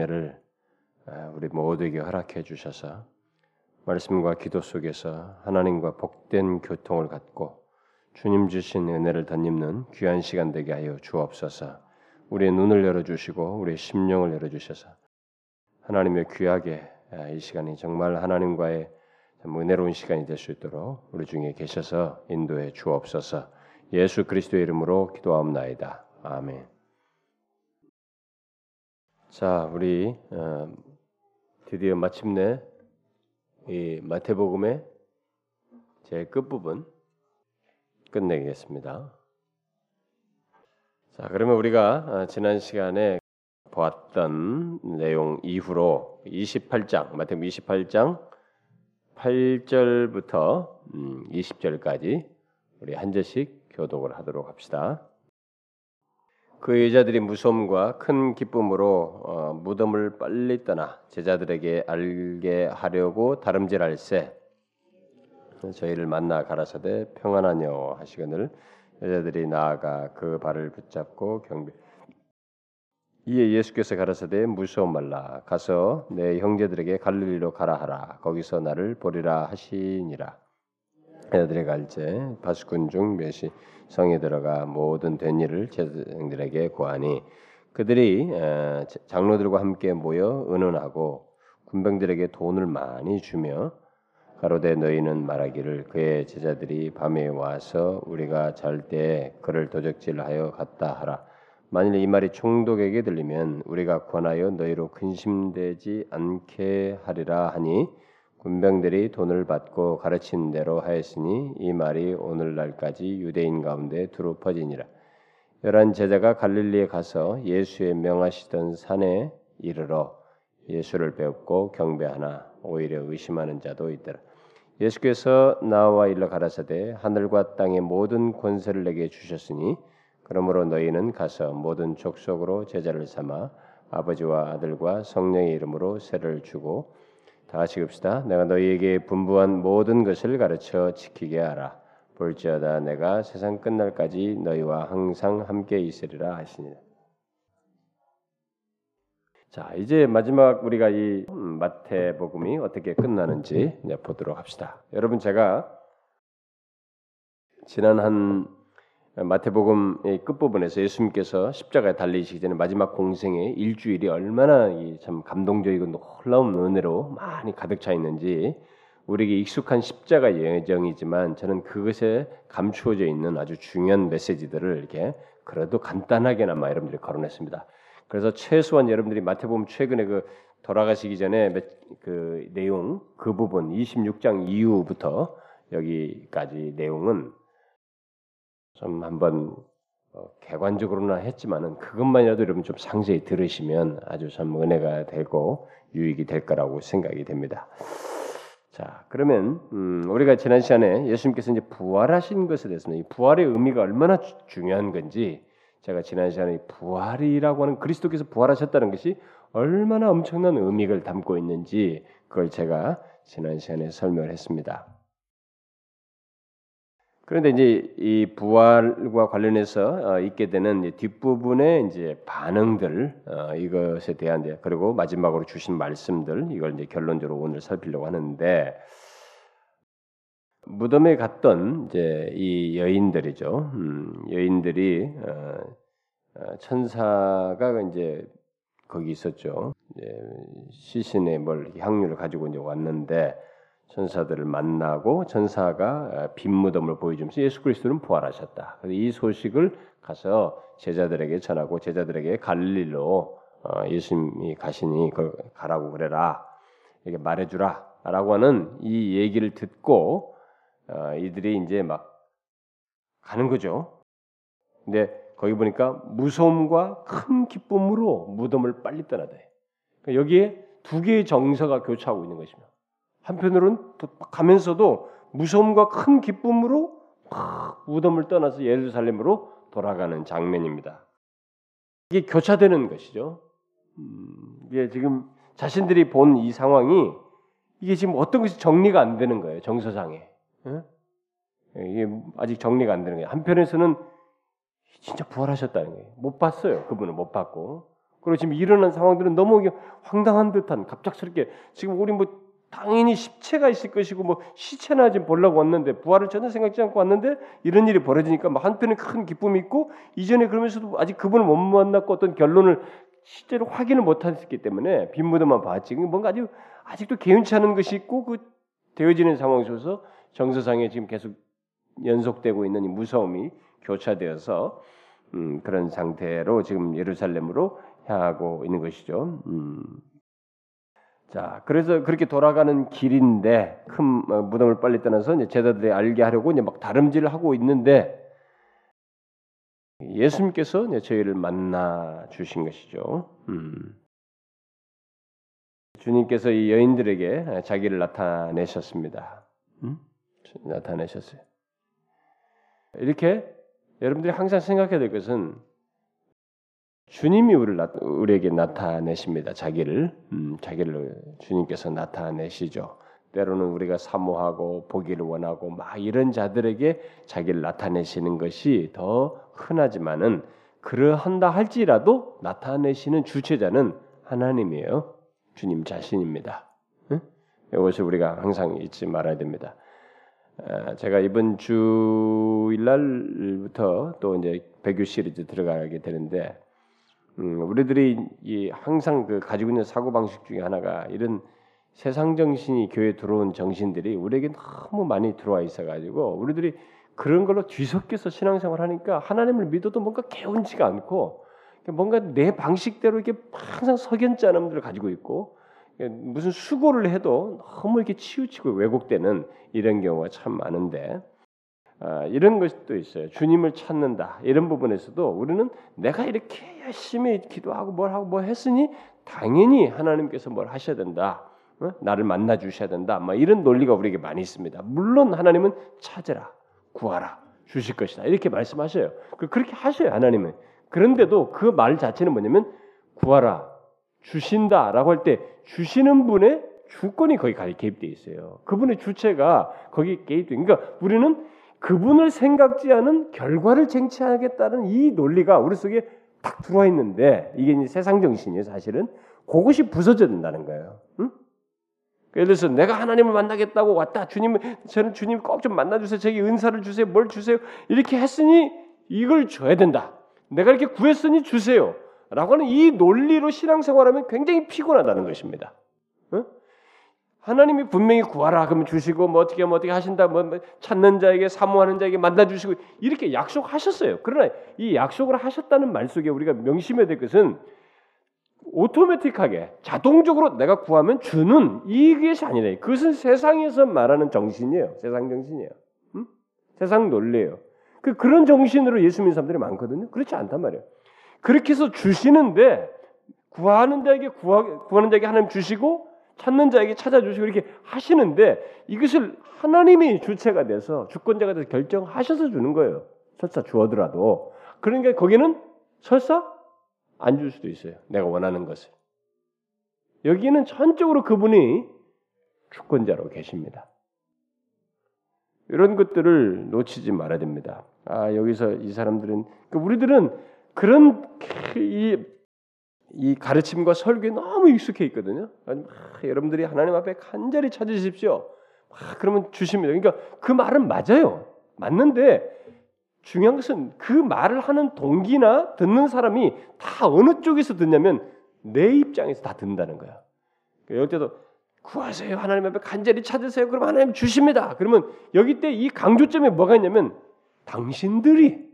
은혜를 아, 우리 모두에게 허락해 주셔서 말씀과 기도 속에서 하나님과 복된 교통을 갖고 주님 주신 은혜를 덧입는 귀한 시간 되게 하여 주옵소서. 우리의 눈을 열어 주시고 우리의 심령을 열어 주셔서 하나님의 귀하게 아, 이 시간이 정말 하나님과의 은혜로운 시간이 될 수 있도록 우리 중에 계셔서 인도해 주옵소서. 예수 그리스도의 이름으로 기도하옵나이다. 아멘. 자, 우리 어, 드디어 마침내 이 마태복음의 제 끝부분 끝내겠습니다. 자, 그러면 우리가 어, 지난 시간에 보았던 내용 이후로 28장, 마태복음 28장 8절부터 20절까지 음, 우리 한 절씩 교독을 하도록 합시다. 그 여자들이 무서움과 큰 기쁨으로 어, 무덤을 빨리 떠나 제자들에게 알게 하려고 다름질할세 저희를 만나 가라사대 평안하뇨 하시거늘 여자들이 나아가 그 발을 붙잡고 경배 이에 예수께서 가라사대 무서움 말라 가서 내 형제들에게 갈릴리로 가라 하라. 거기서 나를 보리라 하시니라 여자들이 갈제 바스군 중 몇이 성에 들어가 모든 된 일을 제사장들에게 고하니 그들이 장로들과 함께 모여 의논하고 군병들에게 돈을 많이 주며 가로되 너희는 말하기를 그의 제자들이 밤에 와서 우리가 잘때 그를 도적질하여 갔다 하라. 만일 이 말이 총독에게 들리면 우리가 권하여 너희로 근심되지 않게 하리라 하니 군병들이 돈을 받고 가르친 대로 하였으니 이 말이 오늘날까지 유대인 가운데 두루 퍼지니라. 열한 제자가 갈릴리에 가서 예수의 명하시던 산에 이르러 예수를 배웠고 경배하나 오히려 의심하는 자도 있더라. 예수께서 나와 일러 가라사대 하늘과 땅의 모든 권세를 내게 주셨으니 그러므로 너희는 가서 모든 족속으로 제자를 삼아 아버지와 아들과 성령의 이름으로 세를 주고 다 같이 읍시다. 내가 너희에게 분부한 모든 것을 가르쳐 지키게 하라. 볼지어다 내가 세상 끝날까지 너희와 항상 함께 있으리라 하시니. 자, 이제 마지막 우리가 이 마태복음이 어떻게 끝나는지 보도록 합시다. 여러분 제가 지난 한 마태복음의 끝부분에서 예수님께서 십자가에 달리시기 전에 마지막 공생의 일주일이 얼마나 참 감동적이고 놀라운 은혜로 많이 가득 차 있는지 우리에게 익숙한 십자가 예정이지만 저는 그것에 감추어져 있는 아주 중요한 메시지들을 이렇게 그래도 간단하게나마 여러분들이 거론했습니다. 그래서 최소한 여러분들이 마태복음 최근에 그 돌아가시기 전에 그 내용 그 부분 26장 이후부터 여기까지 내용은 좀 한번 어, 객관적으로나 했지만은 그것만이라도 여러분 좀 상세히 들으시면 아주 참 은혜가 되고 유익이 될 거라고 생각이 됩니다. 자, 그러면 음, 우리가 지난 시간에 예수님께서 이제 부활하신 것에 대해서는 이 부활의 의미가 얼마나 주, 중요한 건지 제가 지난 시간에 부활이라고 하는 그리스도께서 부활하셨다는 것이 얼마나 엄청난 의미를 담고 있는지 그걸 제가 지난 시간에 설명을 했습니다. 그런데 이제 이 부활과 관련해서 어, 있게 되는 뒷부분의 이제 반응들 어, 이것에 대한 이제 그리고 마지막으로 주신 말씀들 이걸 이제 결론적으로 오늘 살피려고 하는데 무덤에 갔던 이제 이 여인들이죠. 음, 여인들이 어, 천사가 이제 거기 있었죠. 시신에 뭘 향유를 가지고 이제 왔는데 천사들을 만나고 천사가 빈 무덤을 보여주면서 예수 그리스도는 부활하셨다. 이 소식을 가서 제자들에게 전하고 제자들에게 갈릴로 어, 예수님이 가시니 가라고 그래라 이렇게 말해주라라고 하는 이 얘기를 듣고 어, 이들이 이제 막 가는 거죠. 근데 거기 보니까 무서움과 큰 기쁨으로 무덤을 빨리 떠나대. 그러니까 여기에 두 개의 정서가 교차하고 있는 것입니다. 한편으로는 가면서도 무서움과 큰 기쁨으로 무덤을 떠나서 예루살렘으로 돌아가는 장면입니다. 이게 교차되는 것이죠. 음, 이게 지금 자신들이 본 이 상황이 이게 지금 어떤 것이 정리가 안 되는 거예요. 정서상에. 예? 이게 아직 정리가 안 되는 거예요. 한편에서는 진짜 부활하셨다는 거예요. 못 봤어요. 그분은 못 봤고 그리고 지금 일어난 상황들은 너무 황당한 듯한 갑작스럽게 지금 우리 뭐 당연히 십체가 있을 것이고 뭐 시체나 좀 보려고 왔는데 부활을 전혀 생각지 않고 왔는데 이런 일이 벌어지니까 뭐 한편은 큰 기쁨이 있고 이전에 그러면서도 아직 그분을 못 만났고 어떤 결론을 실제로 확인을 못했기 때문에 빈 무덤만 봤지 뭔가 아주 아직도 개운치 않은 것이 있고 그 되어지는 상황 속에서 정서상에 지금 계속 연속되고 있는 이 무서움이 교차되어서 음, 그런 상태로 지금 예루살렘으로 향하고 있는 것이죠. 음. 자, 그래서 그렇게 돌아가는 길인데 큰 어, 무덤을 빨리 떠나서 이제 제자들이 알게 하려고 이제 막 다름질을 하고 있는데 예수님께서 이제 저희를 만나 주신 것이죠. 음. 주님께서 이 여인들에게 자기를 나타내셨습니다. 음? 나타내셨어요. 이렇게 여러분들이 항상 생각해야 될 것은 주님이 우리를 우리에게 나타내십니다. 자기를 음, 자기를 주님께서 나타내시죠. 때로는 우리가 사모하고 보기를 원하고 막 이런 자들에게 자기를 나타내시는 것이 더 흔하지만은 그러한다 할지라도 나타내시는 주체자는 하나님이에요. 주님 자신입니다. 응? 이것을 우리가 항상 잊지 말아야 됩니다. 제가 이번 주일날부터 또 이제 배교 시리즈 들어가게 되는데 음, 우리들이 이 항상 그 가지고 있는 사고 방식 중에 하나가 이런 세상 정신이 교회에 들어온 정신들이 우리에게 너무 많이 들어와 있어가지고 우리들이 그런 걸로 뒤섞여서 신앙생활 하니까 하나님을 믿어도 뭔가 개운지가 않고 뭔가 내 방식대로 이렇게 항상 석연찮음들을 가지고 있고 무슨 수고를 해도 너무 이렇게 치우치고 왜곡되는 이런 경우가 참 많은데 아, 이런 것도 있어요. 주님을 찾는다 이런 부분에서도 우리는 내가 이렇게 열심히 기도하고 뭘 하고 뭐 했으니 당연히 하나님께서 뭘 하셔야 된다. 어? 나를 만나 주셔야 된다. 막 이런 논리가 우리에게 많이 있습니다. 물론 하나님은 찾으라, 구하라, 주실 것이다. 이렇게 말씀하셔요. 그, 그렇게 하셔요, 하나님은. 그런데도 그 말 자체는 뭐냐면 구하라, 주신다라고 할 때 주시는 분의 주권이 거기 개입돼 있어요. 그분의 주체가 거기 개입돼. 그러니까 우리는 그분을 생각지 않은 결과를 쟁취하겠다는 이 논리가 우리 속에 딱 들어와 있는데 이게 이제 세상 정신이에요, 사실은. 그것이 부서져야 된다는 거예요. 응? 예를 들어서 내가 하나님을 만나겠다고 왔다. 주님, 저는 주님 꼭 좀 만나주세요. 저기 은사를 주세요. 뭘 주세요. 이렇게 했으니 이걸 줘야 된다. 내가 이렇게 구했으니 주세요. 라고 하는 이 논리로 신앙생활하면 굉장히 피곤하다는 것입니다. 응? 하나님이 분명히 구하라 그러면 주시고 뭐 어떻게 뭐 어떻게 하신다 뭐, 뭐 찾는 자에게 사모하는 자에게 만나 주시고 이렇게 약속하셨어요. 그러나 이 약속을 하셨다는 말 속에 우리가 명심해야 될 것은 오토매틱하게 자동적으로 내가 구하면 주는 이것이 아니라 그것은 세상에서 말하는 정신이에요. 세상 정신이에요. 음? 세상 논리예요. 그 그런 정신으로 예수 믿는 사람들이 많거든요. 그렇지 않단 말이에요. 그렇게 해서 주시는데 구하는 자에게 구하, 구하는 자에게 하나님 주시고 찾는 자에게 찾아주시고 이렇게 하시는데 이것을 하나님이 주체가 돼서 주권자가 돼서 결정하셔서 주는 거예요. 설사 주어더라도 그러니까 거기는 설사 안 줄 수도 있어요. 내가 원하는 것을. 여기는 전적으로 그분이 주권자로 계십니다. 이런 것들을 놓치지 말아야 됩니다. 아 여기서 이 사람들은 그 우리들은 그런 이, 이 가르침과 설교에 너무 익숙해 있거든요. 막 여러분들이 하나님 앞에 간절히 찾으십시오. 막 그러면 주십니다. 그러니까 그 말은 맞아요. 맞는데 중요한 것은 그 말을 하는 동기나 듣는 사람이 다 어느 쪽에서 듣냐면 내 입장에서 다 듣는다는 거야. 그러니까 여기 때도 구하세요. 하나님 앞에 간절히 찾으세요. 그럼 하나님 주십니다. 그러면 여기 때 이 강조점에 뭐가 있냐면 당신들이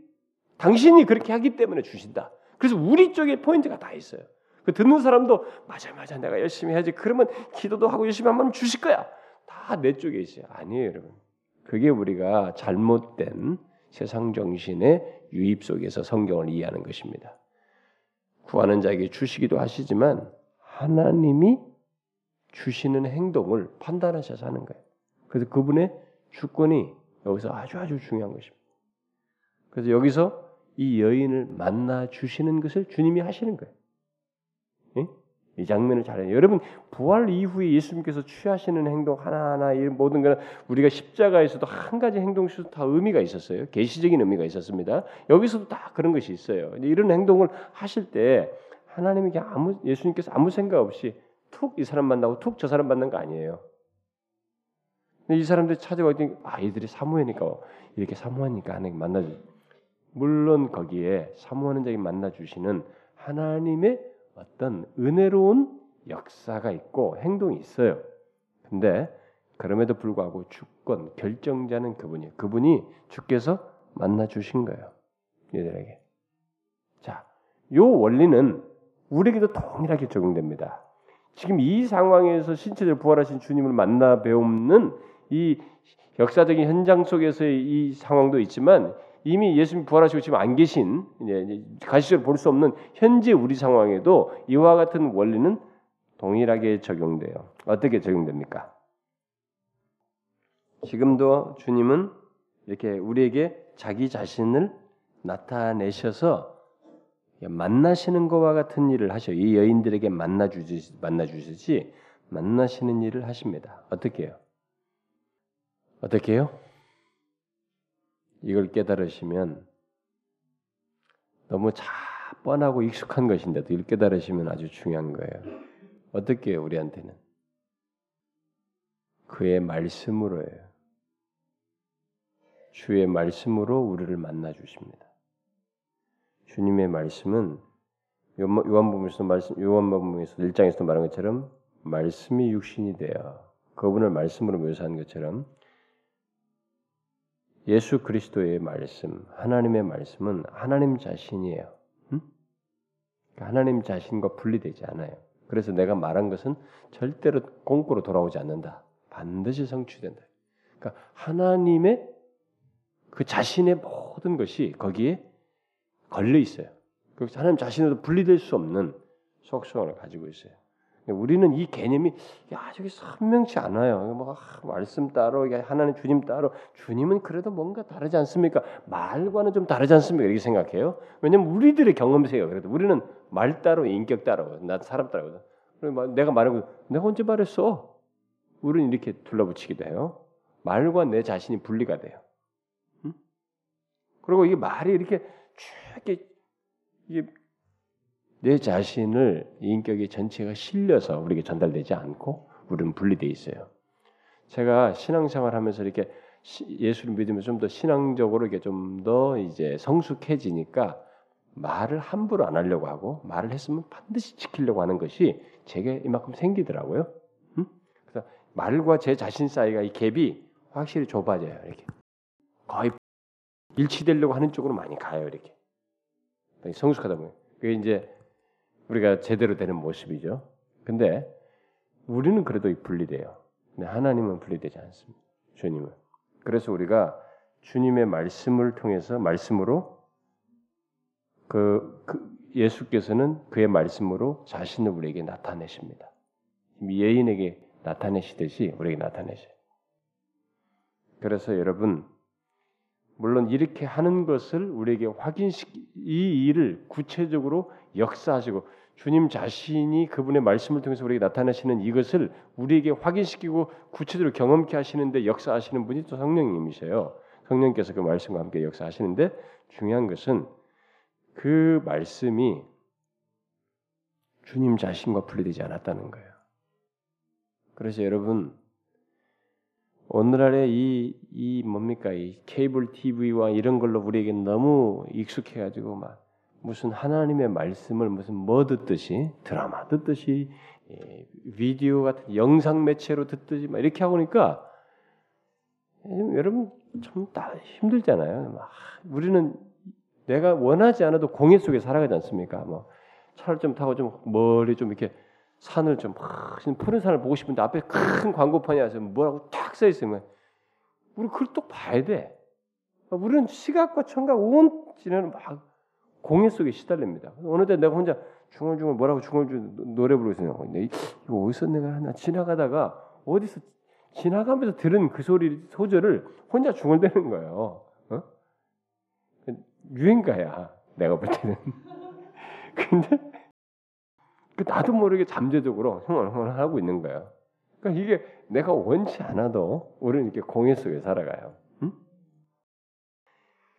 당신이 그렇게 하기 때문에 주신다. 그래서 우리 쪽에 포인트가 다 있어요. 그 듣는 사람도 맞아 맞아 내가 열심히 해야지. 그러면 기도도 하고 열심히 하면 주실 거야. 다 내 쪽에 있어요. 아니에요, 여러분. 그게 우리가 잘못된 세상 정신의 유입 속에서 성경을 이해하는 것입니다. 구하는 자에게 주시기도 하시지만 하나님이 주시는 행동을 판단하셔서 하는 거예요. 그래서 그분의 주권이 여기서 아주 아주 중요한 것입니다. 그래서 여기서 이 여인을 만나 주시는 것을 주님이 하시는 거예요. 예? 이 장면을 잘해요. 여러분 부활 이후에 예수님께서 취하시는 행동 하나하나 이 모든 것 우리가 십자가에서도 한 가지 행동 수도 다 의미가 있었어요. 계시적인 의미가 있었습니다. 여기서도 다 그런 것이 있어요. 이런 행동을 하실 때 하나님에게 아무 예수님께서 아무 생각 없이 툭 이 사람 만나고 툭 저 사람 만난 거 아니에요. 이 사람들이 찾아와더니 아 이들이 사모하니까 이렇게 사모하니까 하나님 만나주. 물론 거기에 사모하는 자에게 만나 주시는 하나님의 어떤 은혜로운 역사가 있고 행동이 있어요. 근데 그럼에도 불구하고 주권 결정자는 그분이 그분이 주께서 만나 주신 거예요. 얘들에게. 자, 요 원리는 우리에게도 동일하게 적용됩니다. 지금 이 상황에서 신체적 부활하신 주님을 만나 배우는 이 역사적인 현장 속에서의 이 상황도 있지만 이미 예수님 부활하시고 지금 안 계신 가시적으로 볼 수 없는 현재 우리 상황에도 이와 같은 원리는 동일하게 적용돼요. 어떻게 적용됩니까? 지금도 주님은 이렇게 우리에게 자기 자신을 나타내셔서 만나시는 것과 같은 일을 하셔. 이 여인들에게 만나 주시 만나 주시지 만나시는 일을 하십니다. 어떻게 해요? 어떻게 해요? 이걸 깨달으시면 너무 자 뻔하고 익숙한 것인데도 이걸 깨달으시면 아주 중요한 거예요. 어떻게 해요, 우리한테는? 그의 말씀으로예요. 주의 말씀으로 우리를 만나 주십니다. 주님의 말씀은 요한복음에서 말씀 요한복음에서 1장에서 말한 것처럼 말씀이 육신이 되어 그분을 말씀으로 묘사한 것처럼 예수 그리스도의 말씀, 하나님의 말씀은 하나님 자신이에요. 응? 그러니까 하나님 자신과 분리되지 않아요. 그래서 내가 말한 것은 절대로 공고로 돌아오지 않는다. 반드시 성취된다. 그러니까 하나님의 그 자신의 모든 것이 거기에 걸려 있어요. 그래서 하나님 자신에도 분리될 수 없는 속성을 가지고 있어요. 우리는 이 개념이 야 저기 선명치 않아요. 뭐 아, 말씀 따로 하나님 주님 따로 주님은 그래도 뭔가 다르지 않습니까? 말과는 좀 다르지 않습니까? 이렇게 생각해요. 왜냐면 우리들의 경험세요. 그래도 우리는 말 따로 인격 따로 나 사람 따로거든. 내가 말하고 내가 언제 말했어? 우리는 이렇게 둘러붙이기도 해요. 말과 내 자신이 분리가 돼요. 응? 그리고 이게 말이 이렇게 쭉 이게 내 자신을 인격의 전체가 실려서 우리에게 전달되지 않고 우리는 분리돼 있어요. 제가 신앙생활하면서 이렇게 예수를 믿으면 좀 더 신앙적으로 이게 좀 더 이제 성숙해지니까 말을 함부로 안 하려고 하고 말을 했으면 반드시 지키려고 하는 것이 제게 이만큼 생기더라고요. 음? 그래서 말과 제 자신 사이가 이 갭이 확실히 좁아져요. 이렇게 거의 일치되려고 하는 쪽으로 많이 가요. 이렇게 성숙하다 보면 그게 이제 우리가 제대로 되는 모습이죠. 근데 우리는 그래도 분리돼요. 근데 하나님은 분리되지 않습니다. 주님은. 그래서 우리가 주님의 말씀을 통해서 말씀으로 그, 그 예수께서는 그의 말씀으로 자신을 우리에게 나타내십니다. 예인에게 나타내시듯이 우리에게 나타내셔요. 그래서 여러분 물론 이렇게 하는 것을 우리에게 확인시키 이 일을 구체적으로 역사하시고 주님 자신이 그분의 말씀을 통해서 우리에게 나타내시는 이것을 우리에게 확인시키고 구체적으로 경험케 하시는데 역사하시는 분이 또 성령님이세요. 성령께서 그 말씀과 함께 역사하시는데 중요한 것은 그 말씀이 주님 자신과 분리되지 않았다는 거예요. 그래서 여러분 오늘날의 이, 이 뭡니까 이 케이블 TV와 이런 걸로 우리에게 너무 익숙해가지고 막 무슨 하나님의 말씀을 무슨 뭐 듣듯이 드라마 듣듯이 예, 비디오 같은 영상 매체로 듣듯이 막 이렇게 하고 니까 여러분 참 힘들잖아요. 막 우리는 내가 원하지 않아도 공예 속에 살아가지 않습니까? 뭐 차를 좀 타고 좀 멀리 좀 이렇게 산을 좀 푸른 산을 보고 싶은데 앞에 큰 광고판이 와서 뭐라고 딱써 있으면 우리 그걸 또 봐야 돼. 우리는 시각과 청각 온 지내는 막 공예 속에 시달립니다. 어느 때 내가 혼자 중얼중얼 뭐라고 중얼중얼 노래 부르고 있어요. 이거 어디서 내가 하나 지나가다가 어디서 지나가면서 들은 그 소리 소절을 혼자 중얼대는 거예요. 어? 유행가야 내가 볼 때는. 근데 그 나도 모르게 잠재적으로 흥얼흥얼 하고 있는 거예요. 그러니까 이게 내가 원치 않아도 우리는 이렇게 공예 속에 살아가요. 응?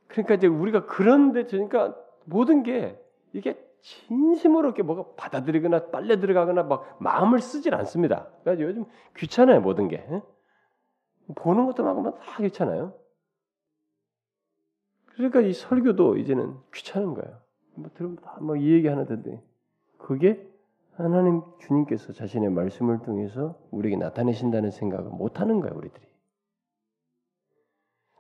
그러니까 이제 우리가 그런데 그러니까 모든 게 이게 진심으로 이렇게 뭐가 받아들이거나 빨려 들어가거나 막 마음을 쓰질 않습니다. 그러니까 요즘 귀찮아요 모든 게 보는 것도 막 다 귀찮아요. 그러니까 이 설교도 이제는 귀찮은 거예요. 뭐 들으면 다뭐 이 얘기 하나 듣는데 그게 하나님 주님께서 자신의 말씀을 통해서 우리에게 나타내신다는 생각을 못 하는 거예요, 우리들이.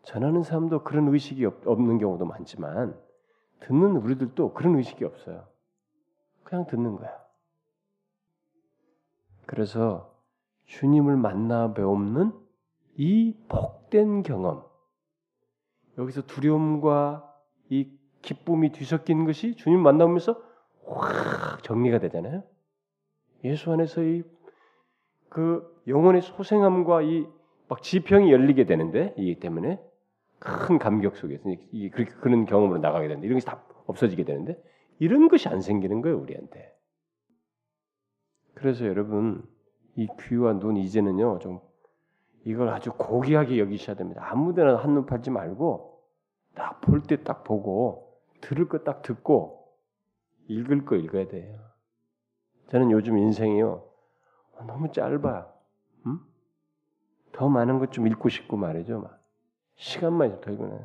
전하는 사람도 그런 의식이 없는 경우도 많지만 듣는 우리들도 그런 의식이 없어요. 그냥 듣는 거야. 그래서 주님을 만나 배움는 이 복된 경험, 여기서 두려움과 이 기쁨이 뒤섞인 것이 주님 만나면서 확 정리가 되잖아요. 예수 안에서 이 그 영혼의 소생함과 이 막 지평이 열리게 되는데 이 때문에 큰 감격 속에서 이 그런 경험으로 나가게 되는데 이런 것이 다 없어지게 되는데 이런 것이 안 생기는 거예요 우리한테. 그래서 여러분 이 귀와 눈 이제는요 좀 이걸 아주 고귀하게 여기셔야 됩니다. 아무데나 한눈 팔지 말고 딱 볼 때 딱 보고 들을 거 딱 듣고 읽을 거 읽어야 돼요. 저는 요즘 인생이요 너무 짧아. 음? 더 많은 것 좀 읽고 싶고 말이죠. 막. 시간만 더 읽어내.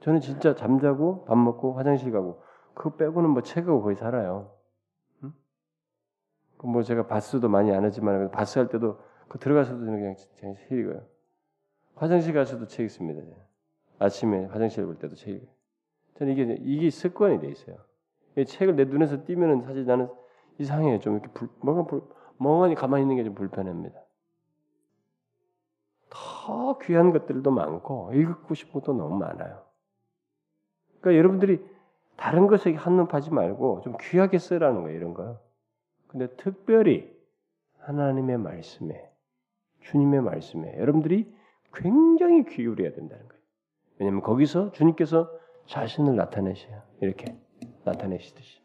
저는 진짜 잠자고 밥 먹고 화장실 가고 그거 빼고는 뭐 책하고 거의 살아요. 음? 뭐 제가 바스도 많이 안 하지만 바스 할 때도 그 들어가서도 그냥 그냥 책 읽어요. 화장실 가서도 책 읽습니다. 아침에 화장실 볼 때도 책 읽어요. 저는 이게 이게 습관이 돼 있어요. 이 책을 내 눈에서 띄면은 사실 나는 이상해요. 좀 이렇게 불, 뭔가 불, 멍하니 가만히 있는 게 좀 불편합니다. 더 귀한 것들도 많고 읽고 싶은 것도 너무 많아요. 그러니까 여러분들이 다른 것에 한눈 파지 말고 좀 귀하게 쓰라는 거예요. 이런 거. 근데 특별히 하나님의 말씀에 주님의 말씀에 여러분들이 굉장히 기울여야 된다는 거예요. 왜냐하면 거기서 주님께서 자신을 나타내셔요. 이렇게 나타내시듯이.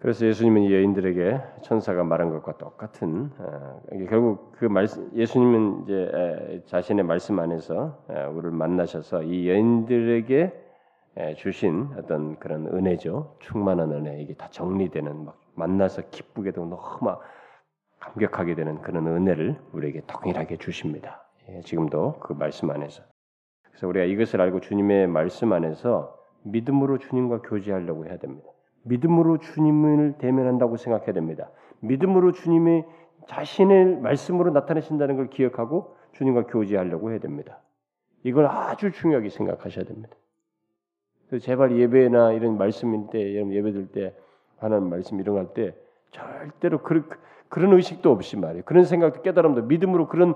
그래서 예수님은 이 여인들에게 천사가 말한 것과 똑같은 어, 결국 그 말씀 예수님은 이제 자신의 말씀 안에서 우리를 만나셔서 이 여인들에게 주신 어떤 그런 은혜죠 충만한 은혜 이게 다 정리되는 막 만나서 기쁘게 되고 너무 막 감격하게 되는 그런 은혜를 우리에게 동일하게 주십니다. 예, 지금도 그 말씀 안에서. 그래서 우리가 이것을 알고 주님의 말씀 안에서 믿음으로 주님과 교제하려고 해야 됩니다. 믿음으로 주님을 대면한다고 생각해야 됩니다. 믿음으로 주님의 자신의 말씀으로 나타내신다는 걸 기억하고 주님과 교제하려고 해야 됩니다. 이걸 아주 중요하게 생각하셔야 됩니다. 제발 예배나 이런 말씀일 때, 예배 들 때 하나님 말씀 일어날 때 절대로 그런 그런 의식도 없이 말이에요. 그런 생각도 깨달음도 믿음으로 그런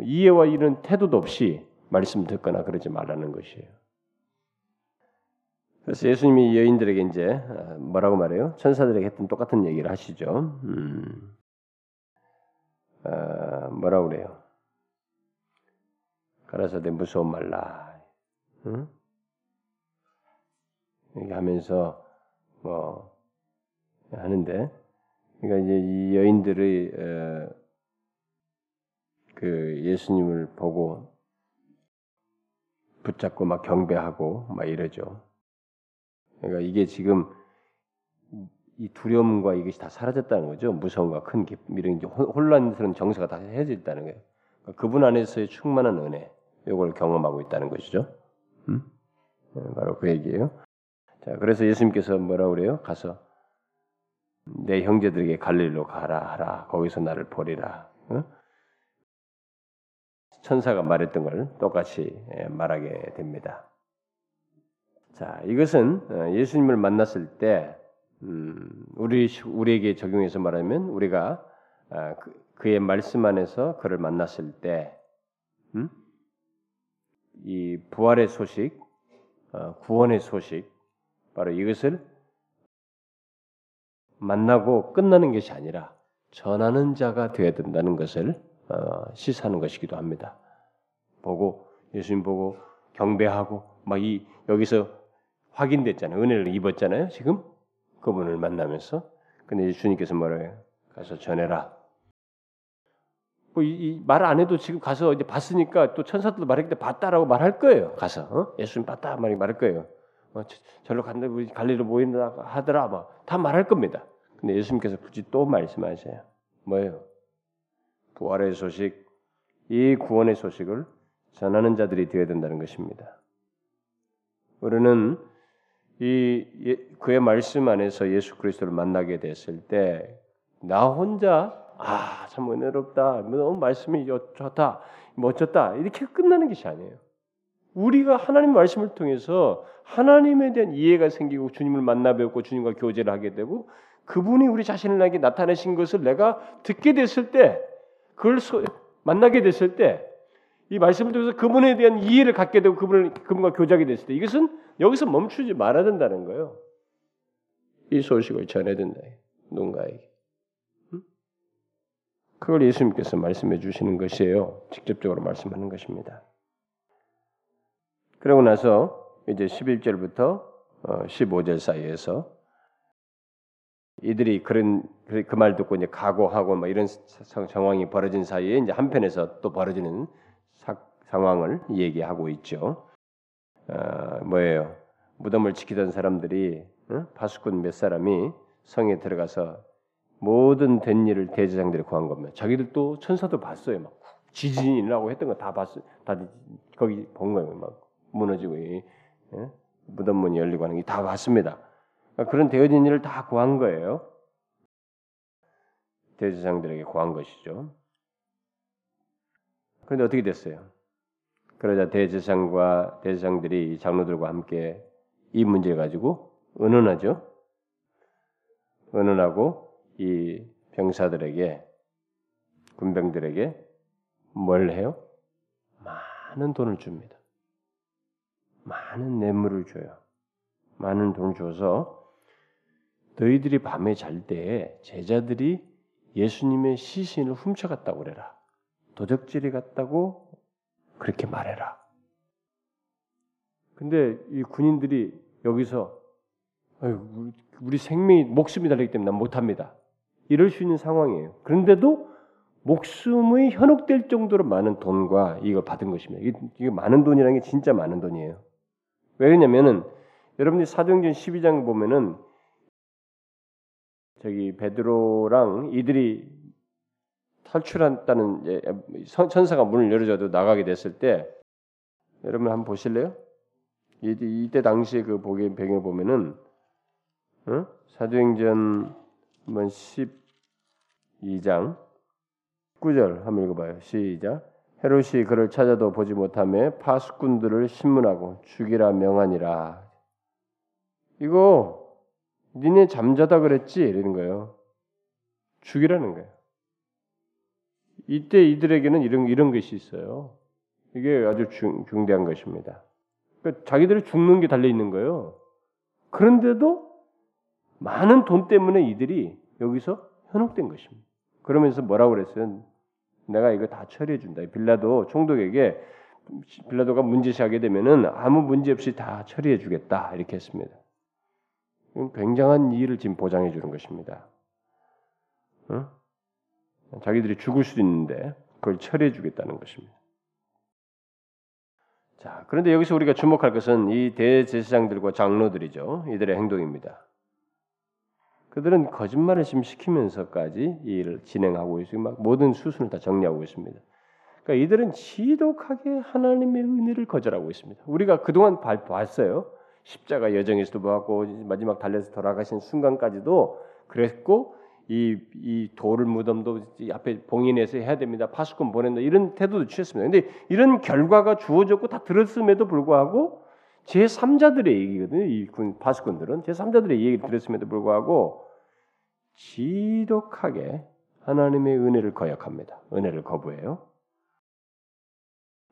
이해와 이런 태도도 없이 말씀 듣거나 그러지 말라는 것이에요. 그래서 예수님이 여인들에게 이제 어, 뭐라고 말해요? 천사들에게 했던 똑같은 얘기를 하시죠. 음, 어, 뭐라고 그래요? 가라사대 무서워 말라. 응? 이렇게 하면서 뭐 하는데 그러니까 이제 이 여인들의 그 예수님을 보고 붙잡고 막 경배하고 막 이러죠. 그러니까 이게 지금 이 두려움과 이것이 다 사라졌다는 거죠. 무서움과 큰 이런 혼란스러운 정서가 다 헤어졌다는 거예요. 그러니까 그분 안에서의 충만한 은혜, 이걸 경험하고 있다는 것이죠. 음? 네, 바로 그 얘기예요. 자, 그래서 예수님께서 뭐라 그래요? 가서 내 형제들에게 갈릴로 가라 하라. 거기서 나를 보리라. 어? 천사가 말했던 걸 똑같이 예, 말하게 됩니다. 자, 이것은 어, 예수님을 만났을 때 음, 우리 우리에게 적용해서 말하면 우리가 아, 그, 의 말씀 안에서 그를 만났을 때, 음? 이 부활의 소식, 어, 구원의 소식, 바로 이것을 만나고 끝나는 것이 아니라 전하는 자가 되어야 된다는 것을 어, 시사하는 것이기도 합니다. 보고 예수님 보고 경배하고 막 이 여기서 확인됐잖아요. 은혜를 입었잖아요. 지금 그분을 만나면서 근데 주님께서 뭐래요? 가서 전해라. 뭐말 안 해도 지금 가서 이제 봤으니까 또 천사들도 말했기 때문에 봤다라고 말할 거예요. 가서 어? 예수님 봤다 말이 말할 거예요. 어, 절로 간다 우리 갈리로 모인다 하더라 뭐다 말할 겁니다. 근데 예수님께서 굳이 또 말씀하세요. 뭐예요? 부활의 소식, 이 구원의 소식을 전하는 자들이 되어야 된다는 것입니다. 우리는 이 예, 그의 말씀 안에서 예수 그리스도를 만나게 됐을 때 나 혼자 아 참 은혜롭다 너무 말씀이 좋다 멋졌다 이렇게 끝나는 것이 아니에요. 우리가 하나님 말씀을 통해서 하나님에 대한 이해가 생기고 주님을 만나 뵙고 주님과 교제를 하게 되고 그분이 우리 자신에게 나타내신 것을 내가 듣게 됐을 때 그걸 소, 만나게 됐을 때 이 말씀을 통해서 그분에 대한 이해를 갖게 되고 그분을 그분과 교제하게 됐을 때 이것은 여기서 멈추지 말아야 된다는 거예요. 이 소식을 전해야 된다. 누군가에게. 그걸 예수님께서 말씀해 주시는 것이에요. 직접적으로 말씀하는 것입니다. 그러고 나서 이제 11절부터 15절 어, 사이에서 이들이 그런 그 말 듣고 이제 각오하고 뭐 이런 상황이 벌어진 사이에 이제 한편에서 또 벌어지는 사, 상황을 얘기하고 있죠. 어, 뭐예요? 무덤을 지키던 사람들이 어? 파수꾼 몇 사람이 성에 들어가서 모든 된 일을 대제장들이 구한 겁니다. 자기들도 천사도 봤어요. 막 지진이 일어나고 했던 거 다 봤어요. 다 거기 본 거예요. 막 무너지고 예? 무덤 문이 열리고 하는 게 다 봤습니다. 그러니까 그런 되어진 일을 다 구한 거예요. 대제장들에게 구한 것이죠. 그런데 어떻게 됐어요? 그러자 대제사장과 대제사장들이 장로들과 함께 이 문제를 가지고 의논하죠. 의논하고 이 병사들에게 군병들에게 뭘 해요? 많은 돈을 줍니다. 많은 뇌물을 줘요. 많은 돈을 줘서 너희들이 밤에 잘때 제자들이 예수님의 시신을 훔쳐갔다고 그래라. 도적질이 갔다고 그렇게 말해라. 근데 이 군인들이 여기서 우리, 생명이 목숨이 달리기 때문에 난 못합니다. 이럴 수 있는 상황이에요. 그런데도 목숨이 현혹될 정도로 많은 돈과 이걸 받은 것입니다. 이게, 이게 많은 돈이라는 게 진짜 많은 돈이에요. 왜 그러냐면은 여러분들이 사도행전 12장 보면은 저기 베드로랑 이들이 탈출한다는 천사가 문을 열어줘도 나가게 됐을 때 여러분 한번 보실래요? 이때 당시에 그 보기 배경을 보면은 어? 사도행전 한번 12장 9절 한번 읽어봐요. 시작. 헤롯이 그를 찾아도 보지 못함에 파수꾼들을 신문하고 죽이라 명하니라. 이거 니네 잠자다 그랬지 이러는 거예요. 죽이라는 거예요. 이때 이들에게는 이런 이런 것이 있어요. 이게 아주 중, 중대한 것입니다. 그러니까 자기들이 죽는 게 달려 있는 거예요. 그런데도 많은 돈 때문에 이들이 여기서 현혹된 것입니다. 그러면서 뭐라고 그랬어요? 내가 이거 다 처리해 준다. 빌라도 총독에게 빌라도가 문제시하게 되면은 아무 문제 없이 다 처리해 주겠다 이렇게 했습니다. 굉장한 일을 지금 보장해 주는 것입니다. 어? 자기들이 죽을 수도 있는데 그걸 처리해 주겠다는 것입니다. 자, 그런데 여기서 우리가 주목할 것은 이 대제사장들과 장로들이죠. 이들의 행동입니다. 그들은 거짓말을 지금 시키면서까지 이 일을 진행하고 있어요. 막 모든 수순을 다 정리하고 있습니다. 그러니까 이들은 지독하게 하나님의 은혜를 거절하고 있습니다. 우리가 그동안 봤어요. 십자가 여정에서도 보았고 마지막 달려서 돌아가신 순간까지도 그랬고 이, 이 돌을 무덤도 앞에 봉인해서 해야 됩니다. 파수꾼 보낸다. 이런 태도도 취했습니다. 근데 이런 결과가 주어졌고 다 들었음에도 불구하고 제3자들의 얘기거든요. 이 군, 파수꾼들은 제3자들의 얘기를 들었음에도 불구하고 지독하게 하나님의 은혜를 거역합니다. 은혜를 거부해요.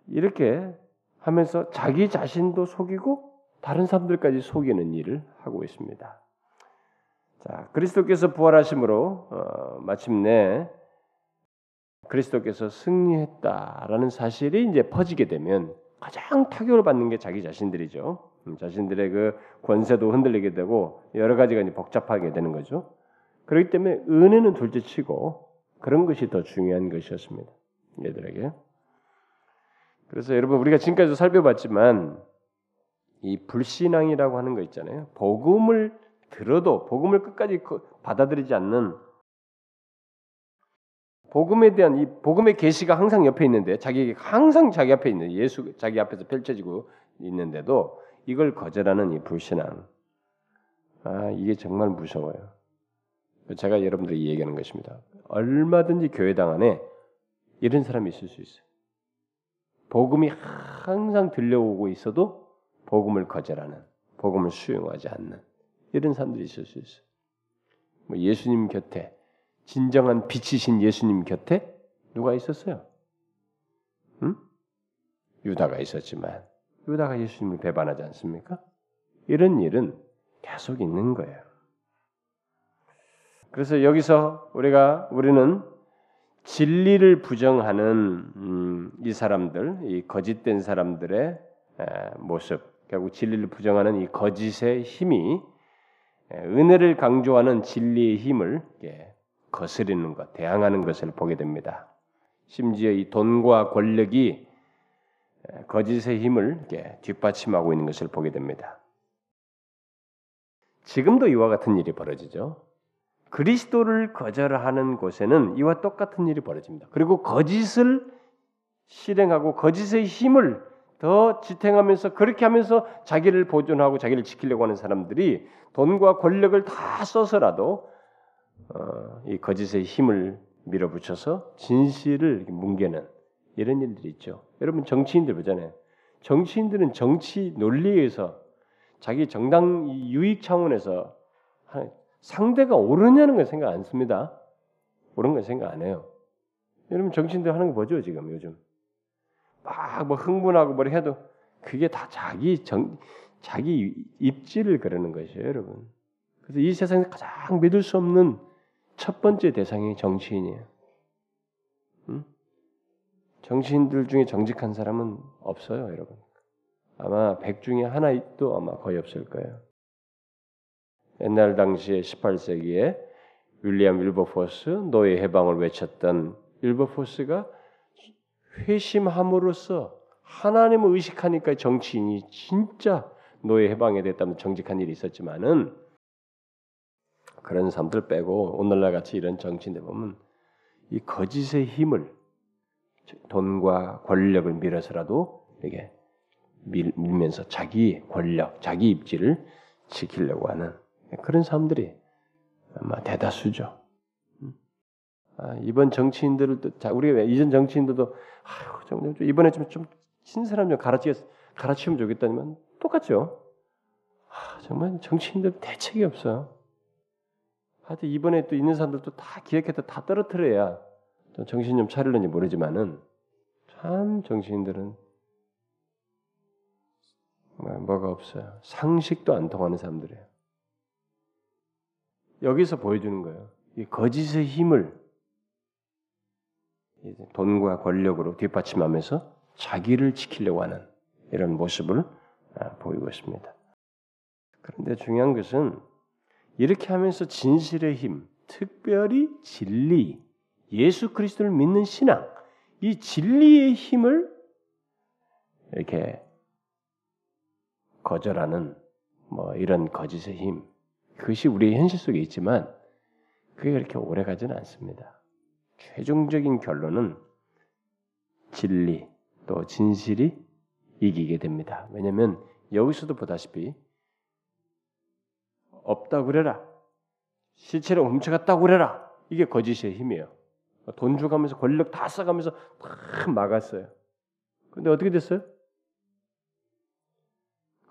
이렇게 하면서 자기 자신도 속이고 다른 사람들까지 속이는 일을 하고 있습니다. 자, 그리스도께서 부활하심으로 어, 마침내 그리스도께서 승리했다라는 사실이 이제 퍼지게 되면 가장 타격을 받는 게 자기 자신들이죠. 음, 자신들의 그 권세도 흔들리게 되고 여러 가지가 이제 복잡하게 되는 거죠. 그렇기 때문에 은혜는 둘째치고 그런 것이 더 중요한 것이었습니다. 얘들에게. 그래서 여러분 우리가 지금까지 살펴봤지만 이 불신앙이라고 하는 거 있잖아요. 복음을 들어도 복음을 끝까지 받아들이지 않는 복음에 대한 이 복음의 계시가 항상 옆에 있는데 자기 항상 자기 앞에 있는 예수 자기 앞에서 펼쳐지고 있는데도 이걸 거절하는 이 불신앙. 아 이게 정말 무서워요. 제가 여러분들이 얘기하는 것입니다. 얼마든지 교회당 안에 이런 사람이 있을 수 있어요. 복음이 항상 들려오고 있어도 복음을 거절하는, 복음을 수용하지 않는 이런 사람들이 있을 수 있어요. 뭐 예수님 곁에 진정한 빛이신 예수님 곁에 누가 있었어요? 응? 유다가 있었지만 유다가 예수님을 배반하지 않습니까? 이런 일은 계속 있는 거예요. 그래서 여기서 우리가 우리는 진리를 부정하는 음, 이 사람들, 이 거짓된 사람들의 에, 모습, 결국 진리를 부정하는 이 거짓의 힘이 에, 은혜를 강조하는 진리의 힘을 예, 거스리는 것, 대항하는 것을 보게 됩니다. 심지어 이 돈과 권력이 거짓의 힘을 뒷받침하고 있는 것을 보게 됩니다. 지금도 이와 같은 일이 벌어지죠. 그리스도를 거절하는 곳에는 이와 똑같은 일이 벌어집니다. 그리고 거짓을 실행하고 거짓의 힘을 더 지탱하면서 그렇게 하면서 자기를 보존하고 자기를 지키려고 하는 사람들이 돈과 권력을 다 써서라도 어, 이 거짓의 힘을 밀어붙여서 진실을 뭉개는 이런 일들이 있죠. 여러분 정치인들 보잖아요. 정치인들은 정치 논리에서 자기 정당 유익 차원에서 상대가 옳으냐는 걸 생각 안 씁니다. 옳은 걸 생각 안 해요. 여러분 정치인들 하는 거 보죠 지금 요즘 막 뭐 흥분하고 뭐 해도 그게 다 자기 정 자기 입지를 그러는 것이에요, 여러분. 그래서 이 세상에서 가장 믿을 수 없는 첫 번째 대상이 정치인이에요. 응? 정치인들 중에 정직한 사람은 없어요, 여러분. 아마 백 중에 하나도 아마 거의 없을 거예요. 옛날 당시에 18세기에 윌리엄 윌버포스 노예 해방을 외쳤던 윌버포스가 회심함으로써 하나님을 의식하니까 정치인이 진짜 노예 해방에 됐다면 정직한 일이 있었지만은 그런 사람들 빼고 오늘날 같이 이런 정치인들 보면 이 거짓의 힘을 돈과 권력을 밀어서라도 이게 밀, 밀면서 자기 권력, 자기 입지를 지키려고 하는 그런 사람들이 아마 대다수죠. 음. 아, 이번 정치인들도 자 우리가 이전 정치인들도 아유, 좀, 이번에 좀, 좀 신사람 좀 가르치 가르치면 좋겠다면 똑같죠. 아, 정말 정치인들 대책이 없어요. 하여튼 이번에 또 있는 사람들도 다 기획해서 다 떨어뜨려야 좀 정신 좀 차릴는지 모르지만은 참 정치인들은 뭐가 없어요. 상식도 안 통하는 사람들이에요. 여기서 보여주는 거예요. 이 거짓의 힘을 돈과 권력으로 뒷받침하면서 자기를 지키려고 하는 이런 모습을 아, 보이고 있습니다. 그런데 중요한 것은 이렇게 하면서 진실의 힘, 특별히 진리, 예수 그리스도를 믿는 신앙, 이 진리의 힘을 이렇게 거절하는 뭐 이런 거짓의 힘, 그것이 우리의 현실 속에 있지만 그게 그렇게 오래 가지는 않습니다. 최종적인 결론은 진리 또 진실이 이기게 됩니다. 왜냐하면 여기서도 보다시피 없다 그래라. 시체를 훔쳐갔다 그래라. 이게 거짓의 힘이에요. 돈 주가면서 권력 다 써가면서 다 막았어요. 근데 어떻게 됐어요?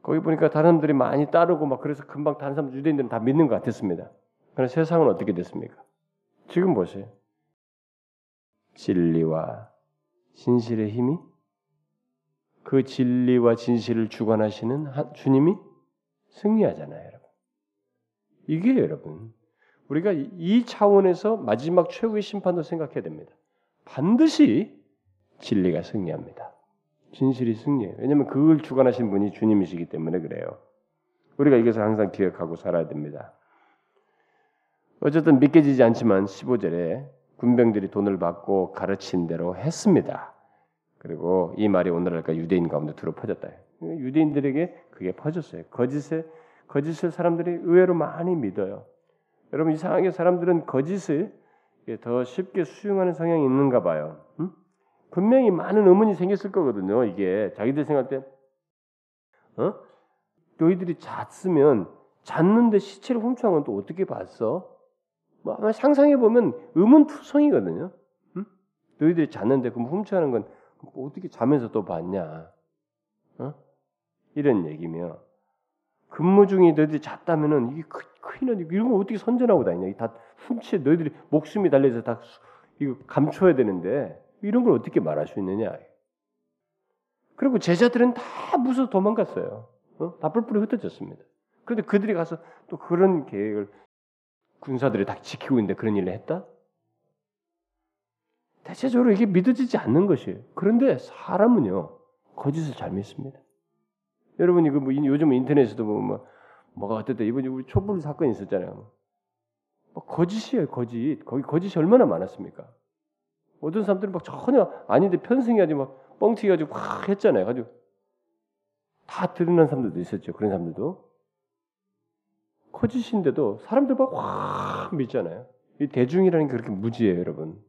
거기 보니까 다른 사람들이 많이 따르고 막 그래서 금방 다른 사람 유대인들은 다 믿는 것 같았습니다. 그러나 세상은 어떻게 됐습니까? 지금 보세요. 진리와 진실의 힘이 그 진리와 진실을 주관하시는 주님이 승리하잖아요, 여러분. 이게 여러분 우리가 이 차원에서 마지막 최후의 심판도 생각해야 됩니다. 반드시 진리가 승리합니다. 진실이 승리해요. 왜냐하면 그걸 주관하신 분이 주님이시기 때문에 그래요. 우리가 이것을 항상 기억하고 살아야 됩니다. 어쨌든 믿겨지지 않지만 15절에 군병들이 돈을 받고 가르친 대로 했습니다. 그리고 이 말이 오늘날까 유대인 가운데 들어 퍼졌다. 유대인들에게 그게 퍼졌어요. 거짓에 거짓을 사람들이 의외로 많이 믿어요. 여러분 이상하게 사람들은 거짓을 더 쉽게 수용하는 성향이 있는가 봐요. 응? 분명히 많은 의문이 생겼을 거거든요. 이게 자기들 생각할 때, 어? 너희들이 잤으면 잤는데 시체를 훔쳐간 건또 어떻게 봤어? 뭐 아마 상상해 보면 의문투성이거든요. 응? 너희들이 잤는데 그럼 훔쳐가는 건 어떻게 자면서 또 봤냐? 어? 이런 얘기며 근무 중에 너희들이 잤다면은 이게 큰일 나 이런 거 어떻게 선전하고 다니냐? 다 훔치 너희들이 목숨이 달려서 다 이거 감춰야 되는데 이런 걸 어떻게 말할 수 있느냐? 그리고 제자들은 다 무서워 도망갔어요. 어? 다 뿔뿔이 흩어졌습니다. 그런데 그들이 가서 또 그런 계획을 군사들이 다 지키고 있는데 그런 일을 했다? 대체적으로 이게 믿어지지 않는 것이에요. 그런데 사람은요 거짓을 잘 믿습니다. 여러분이 그뭐 요즘 인터넷에도 뭐, 뭐 뭐가 어쨌든 이번에 우리 촛불 사건이 있었잖아요. 뭐 거짓이에요, 거짓. 거기 거짓이 얼마나 많았습니까? 어떤 사람들은 막 전혀 아닌데 편승해가지고 막 뻥튀기 가지고 확 했잖아요. 가지고 다 드러난 사람들도 있었죠. 그런 사람들도 거짓인데도 사람들 막확 믿잖아요. 이 대중이라는 게 그렇게 무지해요, 여러분.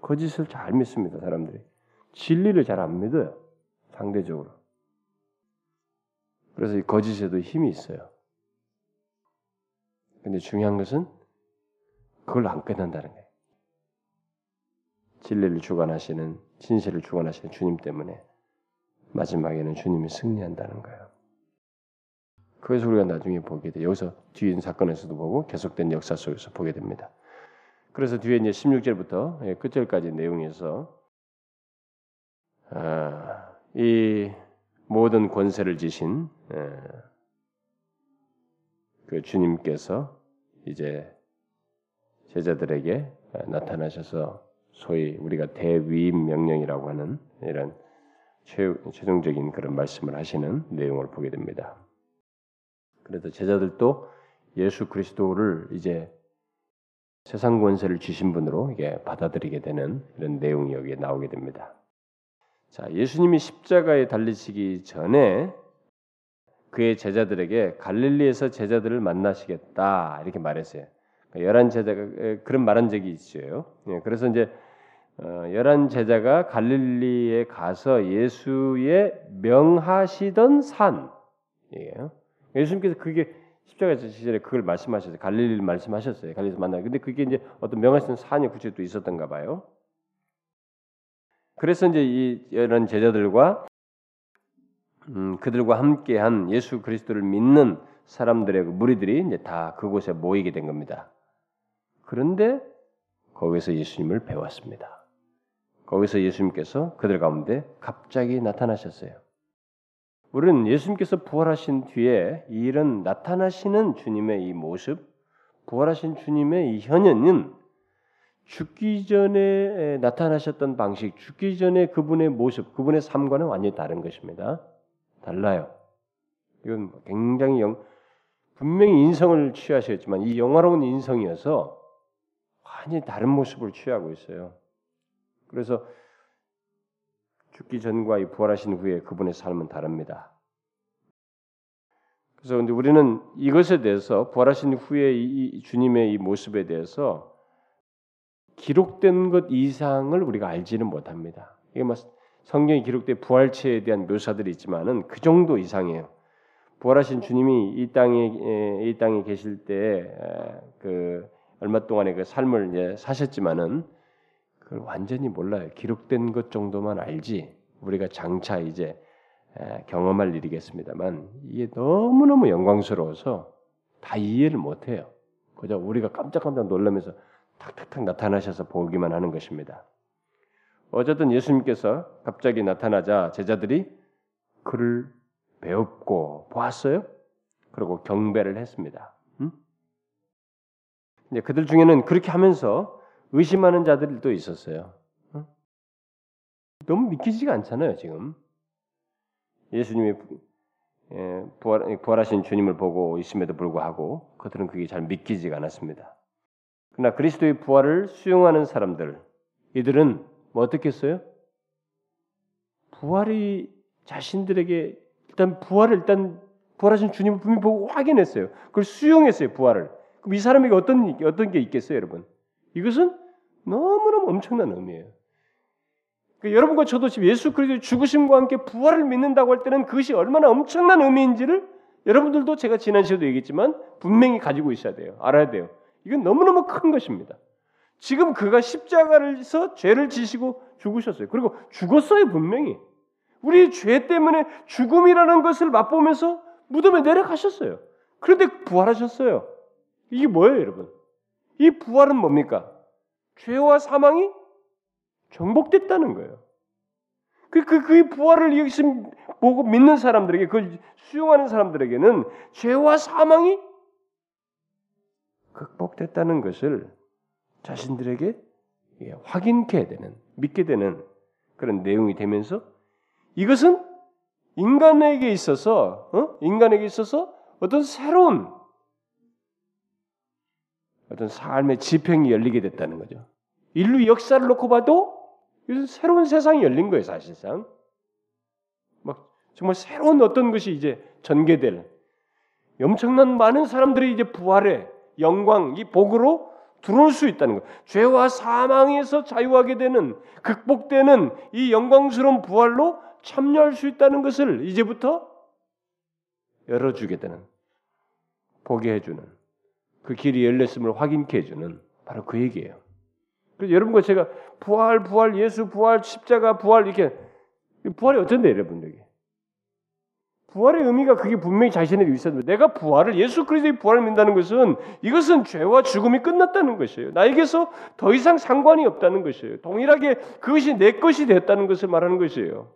거짓을 잘 믿습니다, 사람들이. 진리를 잘 안 믿어요, 상대적으로. 그래서 이 거짓에도 힘이 있어요. 근데 중요한 것은 그걸 안 끝난다는 거예요. 진리를 주관하시는 진실을 주관하시는 주님 때문에 마지막에는 주님이 승리한다는 거예요. 그래서 우리가 나중에 보게 돼. 여기서 뒤에 사건에서도 보고 계속된 역사 속에서 보게 됩니다. 그래서 뒤에 이제 16절부터 예, 끝절까지 내용에서 아, 이 모든 권세를 지신 예, 그 주님께서 이제 제자들에게 나타나셔서 소위 우리가 대위임 명령이라고 하는 이런 최종적인 그런 말씀을 하시는 내용을 보게 됩니다. 그래서 제자들도 예수 그리스도를 이제 세상 권세를 주신 분으로 이게 받아들이게 되는 이런 내용이 여기에 나오게 됩니다. 자, 예수님이 십자가에 달리시기 전에 그의 제자들에게 갈릴리에서 제자들을 만나시겠다 이렇게 말했어요. 그러니까 열한 제자가 그런 말한 적이 있어요. 예, 그래서 이제 어, 열한 제자가 갈릴리에 가서 예수의 명하시던 산이에요. 예수님께서 그게 십자가 시절에 그걸 말씀하셨어요. 갈릴리를 말씀하셨어요. 갈릴리에서 만나. 근데 그게 이제 어떤 산이 구체로 또 있었던가 봐요. 그래서 이제 이 이런 제자들과 음, 그들과 함께한 예수 그리스도를 믿는 사람들의 그 무리들이 이제 다 그곳에 모이게 된 겁니다. 그런데 거기서 예수님을 배웠습니다. 거기서 예수님께서 그들 가운데 갑자기 나타나셨어요. 우리는 예수님께서 부활하신 뒤에 이런 나타나시는 주님의 이 모습, 부활하신 주님의 이 현현은 죽기 전에 나타나셨던 방식, 죽기 전에 그분의 모습, 그분의 삶과는 완전히 다른 것입니다. 달라요. 이건 굉장히 영, 분명히 인성을 취하셨지만 이 영화로운 인성이어서 완전히 다른 모습을 취하고 있어요. 그래서 죽기 전과 이 부활하신 후에 그분의 삶은 다릅니다. 그래서 근데 우리는 이것에 대해서 부활하신 후에 이 주님의 이 모습에 대해서 기록된 것 이상을 우리가 알지는 못합니다. 이게 뭐 성경에 기록된 부활체에 대한 묘사들이 있지만은 그 정도 이상이에요. 부활하신 주님이 이 땅에 이 땅에 계실 때 그 얼마 동안의 그 삶을 이제 사셨지만은 그걸 완전히 몰라요. 기록된 것 정도만 알지 우리가 장차 이제 경험할 일이겠습니다만 이게 너무 너무 영광스러워서 다 이해를 못해요. 그저 우리가 깜짝깜짝 놀라면서 탁탁탁 나타나셔서 보기만 하는 것입니다. 어쨌든 예수님께서 갑자기 나타나자 제자들이 그를 배웠고 보았어요. 그리고 경배를 했습니다. 음? 이제 그들 중에는 그렇게 하면서 의심하는 자들도 있었어요. 어? 너무 믿기지가 않잖아요, 지금. 예수님이 예, 부활, 부활하신 주님을 보고 있음에도 불구하고 그들은 그게 잘 믿기지가 않았습니다. 그러나 그리스도의 부활을 수용하는 사람들, 이들은 뭐 어떻겠어요? 부활이 자신들에게 일단 부활을 일단 부활하신 주님을 분명히 보고 확인했어요. 그걸 수용했어요. 부활을. 그럼 이 사람에게 어떤 어떤 게 있겠어요, 여러분? 이것은 너무너무 엄청난 의미예요. 그러니까 여러분과 저도 지금 예수 그리스도의 죽으심과 함께 부활을 믿는다고 할 때는 그것이 얼마나 엄청난 의미인지를 여러분들도 제가 지난 시간에도 얘기했지만 분명히 가지고 있어야 돼요. 알아야 돼요. 이건 너무너무 큰 것입니다. 지금 그가 십자가를서 죄를 지시고 죽으셨어요. 그리고 죽었어요, 분명히. 우리 죄 때문에 죽음이라는 것을 맛보면서 무덤에 내려가셨어요. 그런데 부활하셨어요. 이게 뭐예요, 여러분? 이 부활은 뭡니까? 죄와 사망이 정복됐다는 거예요. 그, 그, 그 부활을 여기서 보고 믿는 사람들에게, 그걸 수용하는 사람들에게는 죄와 사망이 극복됐다는 것을 자신들에게 확인케 되는, 믿게 되는 그런 내용이 되면서 이것은 인간에게 있어서, 어? 인간에게 있어서 어떤 새로운 어떤 삶의 지평이 열리게 됐다는 거죠. 인류 역사를 놓고 봐도 새로운 세상이 열린 거예요, 사실상. 막 정말 새로운 어떤 것이 이제 전개될 엄청난 많은 사람들이 이제 부활의 영광, 이 복으로 들어올 수 있다는 것. 죄와 사망에서 자유하게 되는 극복되는 이 영광스러운 부활로 참여할 수 있다는 것을 이제부터 열어주게 되는 보게 해주는 그 길이 열렸음을 확인케 해주는 바로 그 얘기예요. 그래서 여러분과 제가 부활, 부활, 예수 부활, 십자가 부활 이렇게 부활이 어떤데 여러분에게? 부활의 의미가 그게 분명히 자신에게 있었는데 내가 부활을 예수 그리스도의 부활을 믿는다는 것은 이것은 죄와 죽음이 끝났다는 것이에요. 나에게서 더 이상 상관이 없다는 것이에요. 동일하게 그것이 내 것이 되었다는 것을 말하는 것이에요.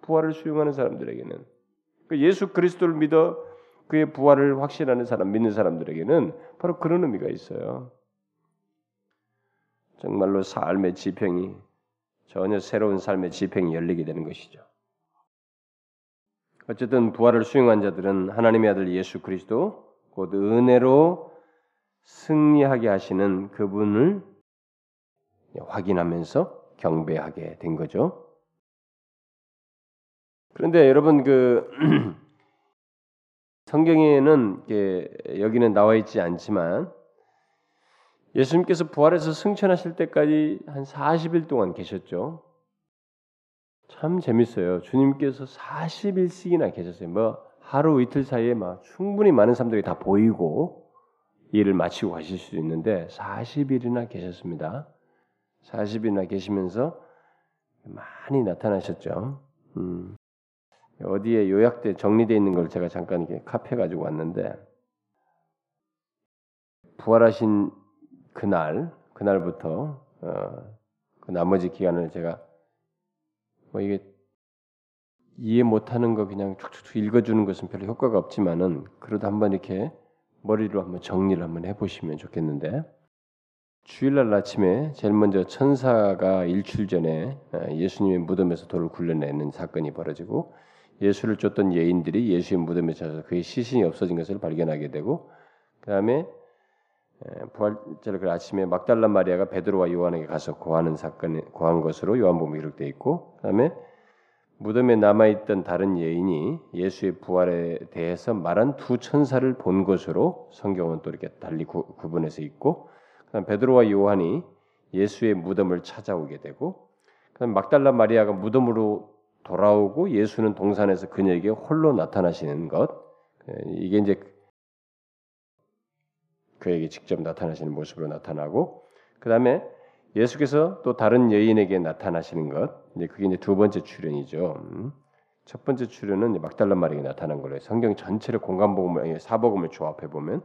부활을 수용하는 사람들에게는 그 예수 그리스도를 믿어 그의 부활을 확신하는 사람, 믿는 사람들에게는 바로 그런 의미가 있어요. 정말로 삶의 지평이 전혀 새로운 삶의 지평이 열리게 되는 것이죠. 어쨌든 부활을 수용한 자들은 하나님의 아들 예수 그리스도 곧 은혜로 승리하게 하시는 그분을 확인하면서 경배하게 된 거죠. 그런데 여러분 그 성경에는 여기는 나와 있지 않지만 예수님께서 부활해서 승천하실 때까지 한 40일 동안 계셨죠. 참 재밌어요. 주님께서 40일씩이나 계셨어요. 뭐 하루 이틀 사이에 막 충분히 많은 사람들이 다 보이고 일을 마치고 가실 수 있는데 40일이나 계셨습니다. 40일이나 계시면서 많이 나타나셨죠. 음. 어디에 요약돼 정리되어 있는 걸 제가 잠깐 이렇게 카페 가지고 왔는데 부활하신 그날 그날부터 어, 그 나머지 기간을 제가 뭐 이게 이해 못하는 거 그냥 툭툭툭 읽어주는 것은 별로 효과가 없지만은 그래도 한번 이렇게 머리로 한번 정리를 한번 해보시면 좋겠는데 주일날 아침에 제일 먼저 천사가 일출 전에 어, 예수님의 무덤에서 돌을 굴려내는 사건이 벌어지고 예수를 쫓던 예인들이 예수의 무덤에 찾아서 그의 시신이 없어진 것을 발견하게 되고 그 다음에 부활절 그 아침에 막달라 마리아가 베드로와 요한에게 가서 고하는 사건 고한 것으로 요한복음에 기록되어 있고 그다음에 무덤에 남아 있던 다른 예인이 예수의 부활에 대해서 말한 두 천사를 본 것으로 성경은 또 이렇게 달리 구, 분해서 있고 그다음 베드로와 요한이 예수의 무덤을 찾아오게 되고 그다음 막달라 마리아가 무덤으로 돌아오고 예수는 동산에서 그녀에게 홀로 나타나시는 것 이게 이제 그에게 직접 나타나시는 모습으로 나타나고 그 다음에 예수께서 또 다른 여인에게 나타나시는 것 이제 그게 이제 두 번째 출현이죠. 음. 첫 번째 출현은 막달라 마리아에 나타난 걸로 성경 전체를 공간복음을 사복음을 조합해 보면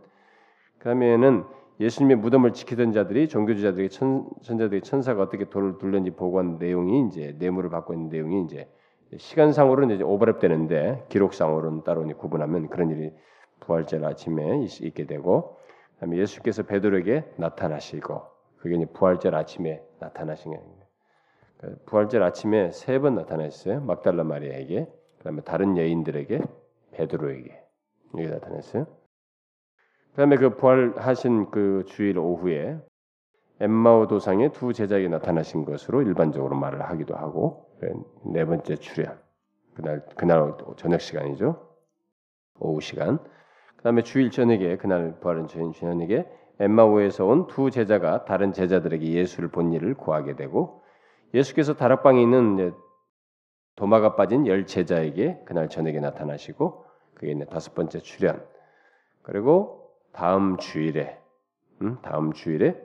그 다음에는 예수님의 무덤을 지키던 자들이 종교주자들이 천, 천자들이 천사가 어떻게 돌을 둘는지 보고한 내용이 이제 뇌물을 받고 있는 내용이 이제 시간상으로는 이제 오버랩 되는데 기록상으로는 따로 구분하면 그런 일이 부활절 아침에 있게 되고 그다음에 예수께서 베드로에게 나타나시고 그게 이제 부활절 아침에 나타나신 거예요. 그러니까 부활절 아침에 세 번 나타났어요. 막달라 마리아에게, 그다음에 다른 여인들에게, 베드로에게 여기 나타났어요. 그다음에 그 부활하신 그 주일 오후에 엠마오 도상의 두 제자에게 나타나신 것으로 일반적으로 말을 하기도 하고 네 번째 출현 그날 그날 저녁 시간이죠. 오후 시간. 그다음에 주일 저녁에 그날 부활은 주일 저녁에 엠마오에서 온 두 제자가 다른 제자들에게 예수를 본 일을 구하게 되고 예수께서 다락방에 있는 도마가 빠진 열 제자에게 그날 저녁에 나타나시고 그게 이제 다섯 번째 출현. 그리고 다음 주일에 음? 다음 주일에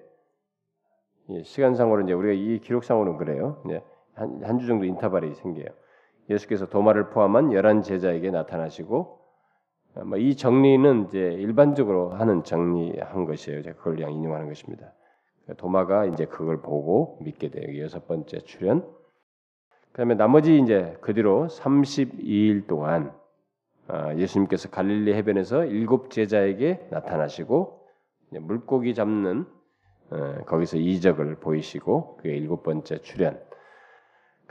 시간상으로 이제 우리가 이 기록상으로는 그래요. 한 주 정도 인터벌이 생겨요. 예수께서 도마를 포함한 열한 제자에게 나타나시고 뭐이 정리는 이제 일반적으로 하는 정리한 것이에요. 제가 그걸 그냥 인용하는 것입니다. 도마가 이제 그걸 보고 믿게 돼요. 여섯 번째 출현. 그다음에 나머지 이제 그 뒤로 32일 동안 아, 예수님께서 갈릴리 해변에서 일곱 제자에게 나타나시고 물고기 잡는 어, 거기서 이적을 보이시고 그게 일곱 번째 출현.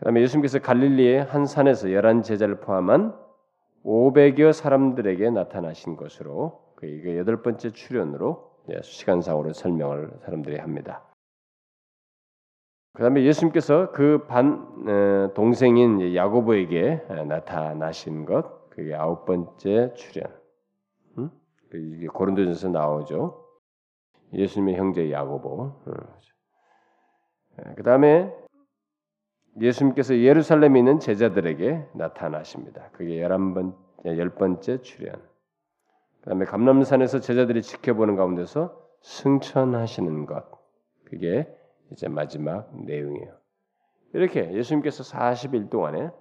그다음에 예수님께서 갈릴리의 한 산에서 열한 제자를 포함한 500여 사람들에게 나타나신 것으로 그 여덟 번째 출현으로 시간상으로 설명을 사람들이 합니다. 그다음에 예수님께서 그 반 동생인 야고보에게 나타나신 것 그게 아홉 번째 출현. 음? 이게 고린도전서 나오죠. 예수님의 형제 야고보. 그 다음에 예수님께서 예루살렘에 있는 제자들에게 나타나십니다. 그게 열한 번, 열 번째 출현. 그다음에 감람산에서 제자들이 지켜보는 가운데서 승천하시는 것. 그게 이제 마지막 내용이에요. 이렇게 예수님께서 40일 동안에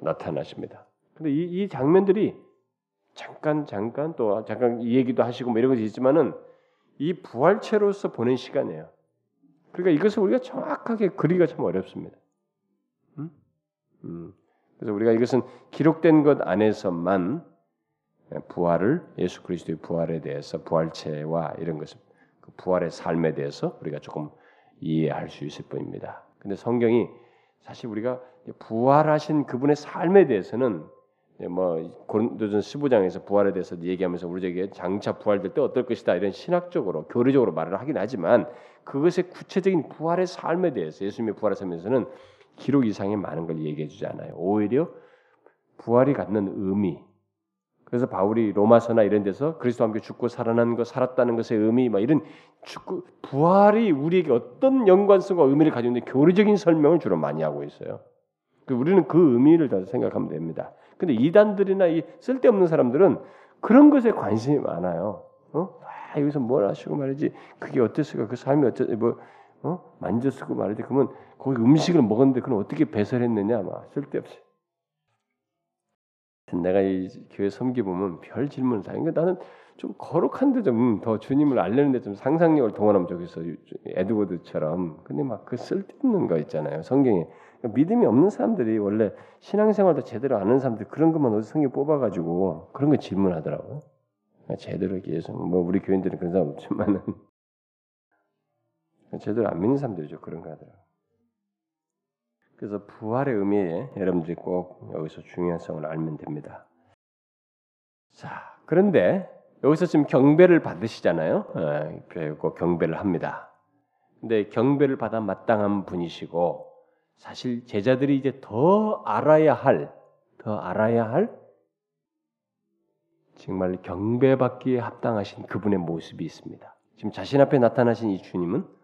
나타나십니다. 근데 이, 이 장면들이 잠깐 잠깐 또 잠깐 이 얘기도 하시고 뭐 이런 것이 있지만은 이 부활체로서 보낸 시간이에요. 그러니까 이것을 우리가 정확하게 그리기가 참 어렵습니다. 음? 음. 그래서 우리가 이것은 기록된 것 안에서만 부활을 예수 그리스도의 부활에 대해서 부활체와 이런 것을 그 부활의 삶에 대해서 우리가 조금 이해할 수 있을 뿐입니다. 근데 성경이 사실 우리가 부활하신 그분의 삶에 대해서는 뭐 고린도전 15장에서 부활에 대해서 얘기하면서 우리에게 장차 부활될 때 어떨 것이다 이런 신학적으로 교리적으로 말을 하긴 하지만 그것의 구체적인 부활의 삶에 대해서 예수님의 부활의 삶에서는 기록 이상의 많은 걸 얘기해 주지 않아요. 오히려 부활이 갖는 의미 그래서 바울이 로마서나 이런 데서 그리스도와 함께 죽고 살아난 것, 살았다는 것의 의미, 막 이런 죽고 부활이 우리에게 어떤 연관성과 의미를 가지고 있는 교리적인 설명을 주로 많이 하고 있어요. 그 우리는 그 의미를 다 생각하면 됩니다. 근데 이단들이나 이 쓸데없는 사람들은 그런 것에 관심이 많아요. 어? 아, 여기서 뭘 하시고 말이지. 그게 어땠을까? 그 삶이 어쩌 뭐 어? 만졌고 말이지. 그러면 거기 음식을 먹었는데 그럼 어떻게 배설했느냐? 막 쓸데없이. 내가 이 교회 섬기 보면 별 질문을 다. 그러니까 나는 좀 거룩한데 좀 더 주님을 알려는데 좀 상상력을 동원하면 좋겠어. 에드워드처럼. 근데 막 그 쓸데없는 거 있잖아요. 성경에 믿음이 없는 사람들이 원래 신앙생활도 제대로 아는 사람들 그런 것만 어디 성경 뽑아가지고 그런 거 질문하더라고요. 제대로 예수 뭐 우리 교인들은 그런 사람 없지만은 제대로 안 믿는 사람들이죠 그런 거 하더라고. 그래서 부활의 의미에 여러분들이 꼭 여기서 중요성을 알면 됩니다. 자, 그런데 여기서 지금 경배를 받으시잖아요. 예, 그리고 경배를 합니다. 근데 경배를 받아 마땅한 분이시고 사실 제자들이 이제 더 알아야 할, 더 알아야 할 정말 경배받기에 합당하신 그분의 모습이 있습니다. 지금 자신 앞에 나타나신 이 주님은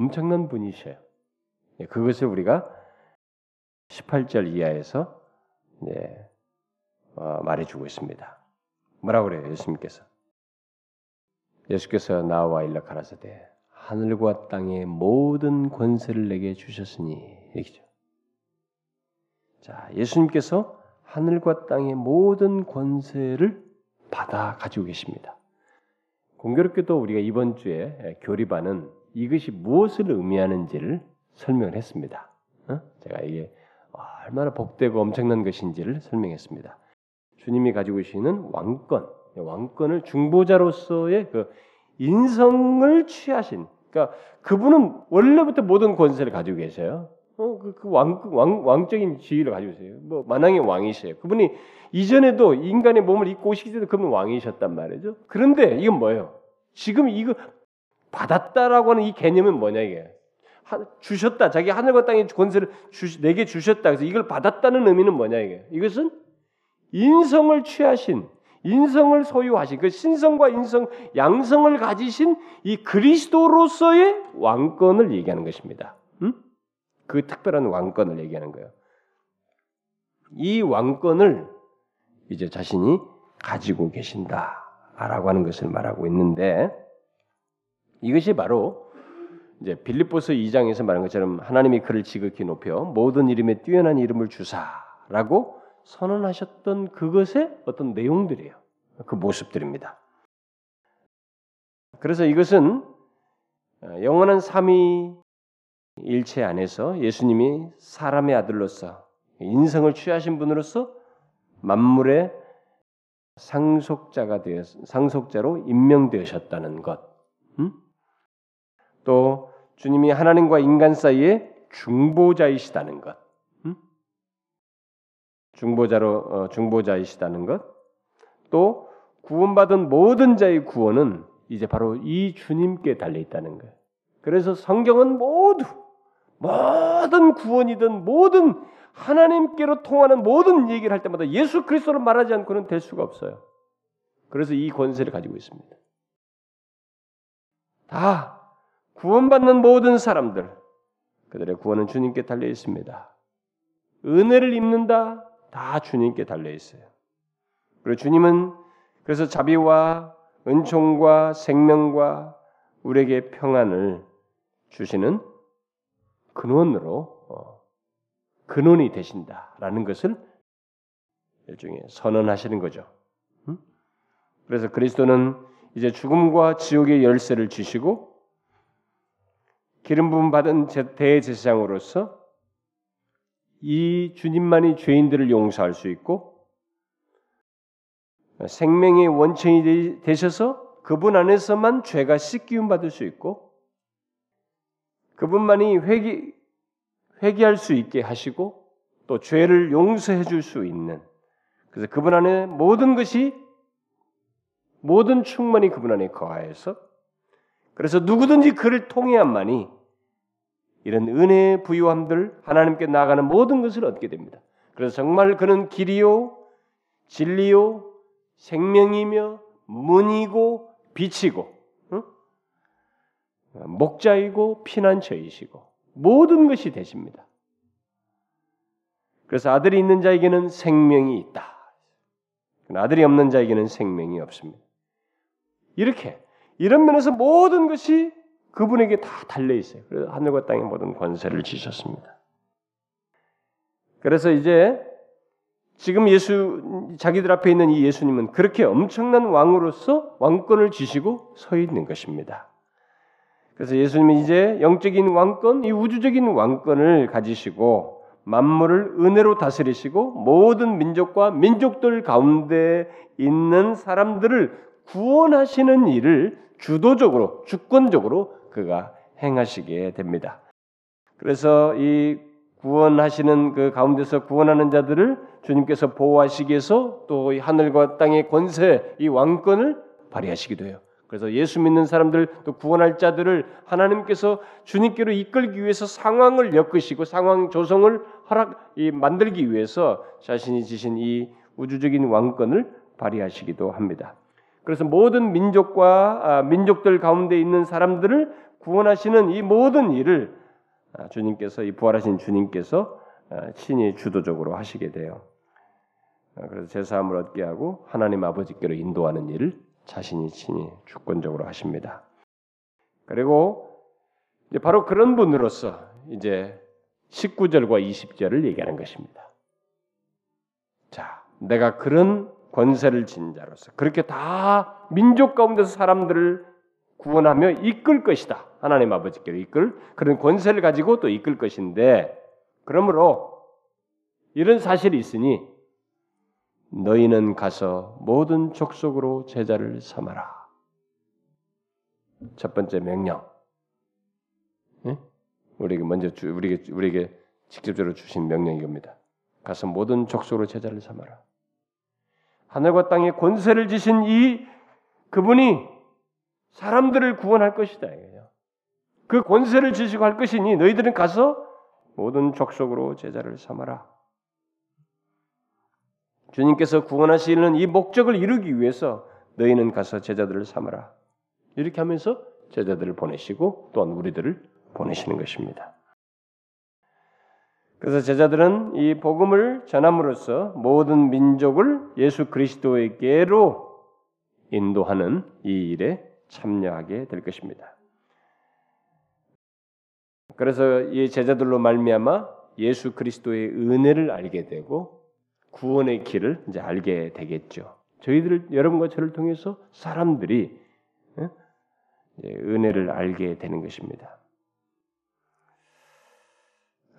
엄청난 분이셔요. 예, 그것을 우리가 18절 이하에서 네, 어, 말해주고 있습니다. 뭐라고 그래요? 예수님께서. 예수께서 나와 일러 가라사대 하늘과 땅의 모든 권세를 내게 주셨으니 얘기죠. 자, 예수님께서 하늘과 땅의 모든 권세를 받아 가지고 계십니다. 공교롭게도 우리가 이번 주에 교리반은 이것이 무엇을 의미하는지를 설명을 했습니다. 어? 제가 이게 얼마나 복되고 엄청난 것인지를 설명했습니다. 주님이 가지고 계시는 왕권, 왕권을 중보자로서의 그 인성을 취하신, 그러니까 그분은 원래부터 모든 권세를 가지고 계세요. 어, 그, 그 왕, 왕, 왕적인 지위를 가지고 계세요. 뭐, 만왕의 왕이세요. 그분이 이전에도 인간의 몸을 입고 오시기 전에 그분 왕이셨단 말이죠. 그런데 이건 뭐예요? 지금 이거 받았다라고 하는 이 개념은 뭐냐, 이게. 주셨다. 자기 하늘과 땅의 권세를 주, 내게 주셨다. 그래서 이걸 받았다는 의미는 뭐냐 이게. 이것은 인성을 취하신 인성을 소유하신 그 신성과 인성 양성을 가지신 이 그리스도로서의 왕권을 얘기하는 것입니다. 음? 그 특별한 왕권을 얘기하는 거예요. 이 왕권을 이제 자신이 가지고 계신다라고 하는 것을 말하고 있는데 이것이 바로 이제 빌립보서 2장에서 말한 것처럼 하나님이 그를 지극히 높여 모든 이름에 뛰어난 이름을 주사라고 선언하셨던 그것의 어떤 내용들이에요. 그 모습들입니다. 그래서 이것은 영원한 삼위 일체 안에서 예수님이 사람의 아들로서 인성을 취하신 분으로서 만물의 상속자가 되어 상속자로 임명되셨다는 것. 음? 또 주님이 하나님과 인간 사이에 중보자이시다는 것. 음? 중보자로 어, 중보자이시다는 것. 또 구원받은 모든 자의 구원은 이제 바로 이 주님께 달려 있다는 거예요. 그래서 성경은 모두 모든 구원이든 모든 하나님께로 통하는 모든 얘기를 할 때마다 예수 그리스도를 말하지 않고는 될 수가 없어요. 그래서 이 권세를 가지고 있습니다. 다 구원받는 모든 사람들 그들의 구원은 주님께 달려 있습니다. 은혜를 입는다 다 주님께 달려 있어요. 그리고 주님은 그래서 자비와 은총과 생명과 우리에게 평안을 주시는 근원으로 어, 근원이 되신다라는 것을 일종의 선언하시는 거죠. 그래서 그리스도는 이제 죽음과 지옥의 열쇠를 주시고 기름 부음 받은 대제사장으로서 이 주님만이 죄인들을 용서할 수 있고 생명의 원천이 되셔서 그분 안에서만 죄가 씻기움 받을 수 있고 그분만이 회개 회개할 수 있게 하시고 또 죄를 용서해 줄 수 있는 그래서 그분 안에 모든 것이 모든 충만이 그분 안에 거하여서 그래서 누구든지 그를 통해야만이 이런 은혜의 부유함들 하나님께 나가는 모든 것을 얻게 됩니다. 그래서 정말 그는 길이요 진리요 생명이며 문이고 빛이고 응? 목자이고 피난처이시고 모든 것이 되십니다. 그래서 아들이 있는 자에게는 생명이 있다. 아들이 없는 자에게는 생명이 없습니다. 이렇게 이런 면에서 모든 것이 그분에게 다 달려 있어요. 그래서 하늘과 땅의 모든 권세를 지셨습니다. 그래서 이제 지금 예수 자기들 앞에 있는 이 예수님은 그렇게 엄청난 왕으로서 왕권을 지시고 서 있는 것입니다. 그래서 예수님은 이제 영적인 왕권, 이 우주적인 왕권을 가지시고 만물을 은혜로 다스리시고 모든 민족과 민족들 가운데 있는 사람들을 구원하시는 일을 주도적으로 주권적으로 그가 행하시게 됩니다. 그래서 이 구원하시는 그 가운데서 구원하는 자들을 주님께서 보호하시기 위해서 또 하늘과 땅의 권세, 이 왕권을 발휘하시기도 해요. 그래서 예수 믿는 사람들 또 구원할 자들을 하나님께서 주님께로 이끌기 위해서 상황을 엮으시고 상황 조성을 허락 이 만들기 위해서 자신이 지신 이 우주적인 왕권을 발휘하시기도 합니다. 그래서 모든 민족과 아, 민족들 가운데 있는 사람들을 구원하시는 이 모든 일을 아, 주님께서 이 부활하신 주님께서 아, 친히 주도적으로 하시게 돼요. 그래서 제사함을 얻게 하고 하나님 아버지께로 인도하는 일을 자신이 친히 주권적으로 하십니다. 그리고 바로 그런 분으로서 이제 19절과 20절을 얘기하는 것입니다. 자, 내가 그런 권세를 진 자로서 그렇게 다 민족 가운데서 사람들을 구원하며 이끌 것이다. 하나님 아버지께로 이끌 그런 권세를 가지고 또 이끌 것인데 그러므로 이런 사실이 있으니 너희는 가서 모든 족속으로 제자를 삼아라. 첫 번째 명령. 네? 우리에게 먼저 주, 우리에게 우리에게 직접적으로 주신 명령이 겁니다. 가서 모든 족속으로 제자를 삼아라. 하늘과 땅에 권세를 지신 이 그분이 사람들을 구원할 것이다. 그 권세를 주시고 할 것이니 너희들은 가서 모든 족속으로 제자를 삼아라. 주님께서 구원하시는 이 목적을 이루기 위해서 너희는 가서 제자들을 삼아라. 이렇게 하면서 제자들을 보내시고 또한 우리들을 보내시는 것입니다. 그래서 제자들은 이 복음을 전함으로써 모든 민족을 예수 그리스도에게로 인도하는 이 일에 참여하게 될 것입니다. 그래서 이 제자들로 말미암아 예수 그리스도의 은혜를 알게 되고 구원의 길을 이제 알게 되겠죠. 저희들 여러분과 저를 통해서 사람들이 은혜를 알게 되는 것입니다.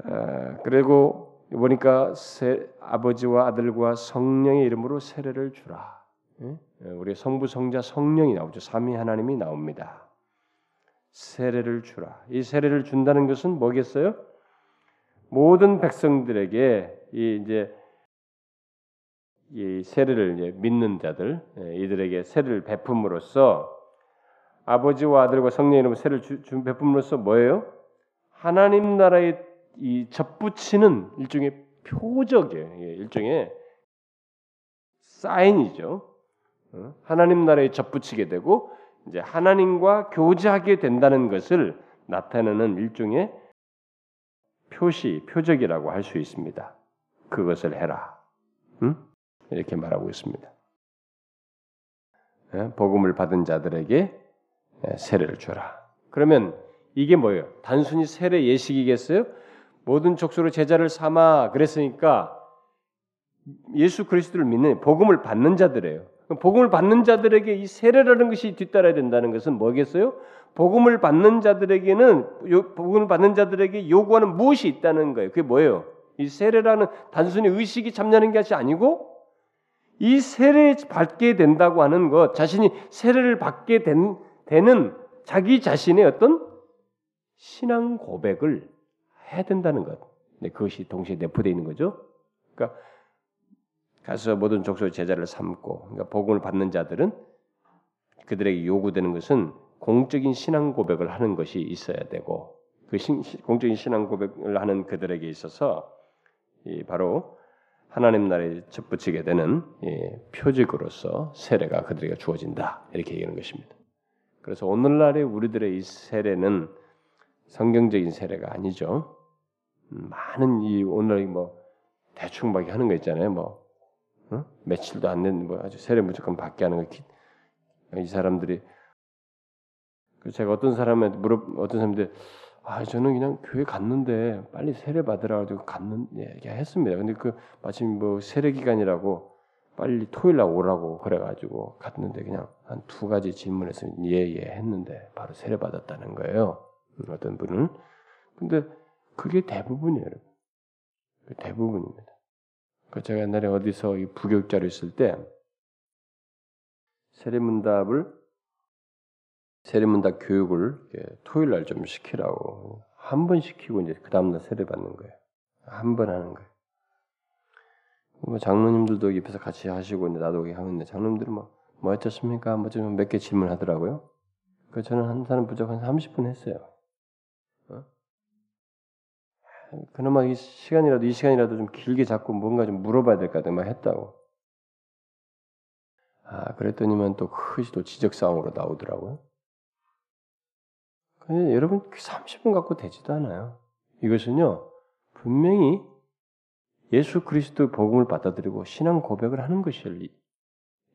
아, 그리고 보니까 세, 아버지와 아들과 성령의 이름으로 세례를 주라. 우리 성부 성자 성령이 나오죠. 삼위 하나님이 나옵니다. 세례를 주라. 이 세례를 준다는 것은 뭐겠어요? 모든 백성들에게 이 이제 이 세례를 이제 믿는 자들 예, 이들에게 세례를 베품으로써 아버지와 아들과 성령 이름으로 세례를 주, 주 베품으로써 뭐예요? 하나님 나라의 이 접붙이는 일종의 표적이에요. 예, 일종의 사인이죠. 어? 하나님 나라에 접붙이게 되고 이제 하나님과 교제하게 된다는 것을 나타내는 일종의 표시, 표적이라고 할 수 있습니다. 그것을 해라. 응? 이렇게 말하고 있습니다. 예? 복음을 받은 자들에게 예, 세례를 줘라. 그러면 이게 뭐예요? 단순히 세례 예식이겠어요? 모든 족속으로 제자를 삼아 그랬으니까 예수 그리스도를 믿는 복음을 받는 자들이에요. 복음을 받는 자들에게 이 세례라는 것이 뒤따라야 된다는 것은 뭐겠어요? 복음을 받는 자들에게는 복음을 받는 자들에게 요구하는 무엇이 있다는 거예요. 그게 뭐예요? 이 세례라는 단순히 의식이 참여하는 것이 아니고 이 세례 받게 된다고 하는 것, 자신이 세례를 받게 된, 되는 자기 자신의 어떤 신앙 고백을 해야 된다는 것. 네, 그것이 동시에 내포되어 있는 거죠. 그러니까 가서 모든 족속 제자를 삼고 그러니까 복음을 받는 자들은 그들에게 요구되는 것은 공적인 신앙 고백을 하는 것이 있어야 되고 그 신, 공적인 신앙 고백을 하는 그들에게 있어서 바로 하나님 나라에 접붙이게 되는 표적으로서 세례가 그들에게 주어진다 이렇게 얘기하는 것입니다. 그래서 오늘날의 우리들의 이 세례는 성경적인 세례가 아니죠. 음, 많은 이 오늘 뭐 대충 막 하는 거 있잖아요. 뭐 어? 며칠도 안 된 뭐 아주 세례 무조건 받게 하는 거. 이 사람들이 그 제가 어떤 사람한테 물어 어떤 사람들 아 저는 그냥 교회 갔는데 빨리 세례 받으라 가지고 갔는 얘기 했습니다. 근데 그 마침 뭐 세례 기간이라고 빨리 토요일 날 오라고 그래 가지고 갔는데 그냥 한 두 가지 질문해서 예예 예 했는데 바로 세례 받았다는 거예요. 어떤 분은 근데 그게 대부분이에요. 대부분입니다. 그 제가 옛날에 어디서 이 부교육자로 있을 때 세례문답을 세례문답 교육을 토요일 날 좀 시키라고 한 번 시키고 이제 그 다음 날 세례 받는 거예요. 한 번 하는 거예요. 뭐 장로님들도 옆에서 같이 하시고 이제 나도 하는데 장로님들은 뭐, 뭐 어쩌습니까? 뭐좀 몇 개 질문하더라고요. 그 저는 한 사람 부족 한 30분 했어요. 어? 그나마 이 시간이라도 이 시간이라도 좀 길게 잡고 뭔가 좀 물어봐야 될 것 같아 막 했다고. 아 그랬더니만 또 크시 또 지적 사항으로 나오더라고요. 근데 여러분 30분 그 갖고 되지도 않아요. 이것은요 분명히 예수 그리스도 복음을 받아들이고 신앙 고백을 하는 것을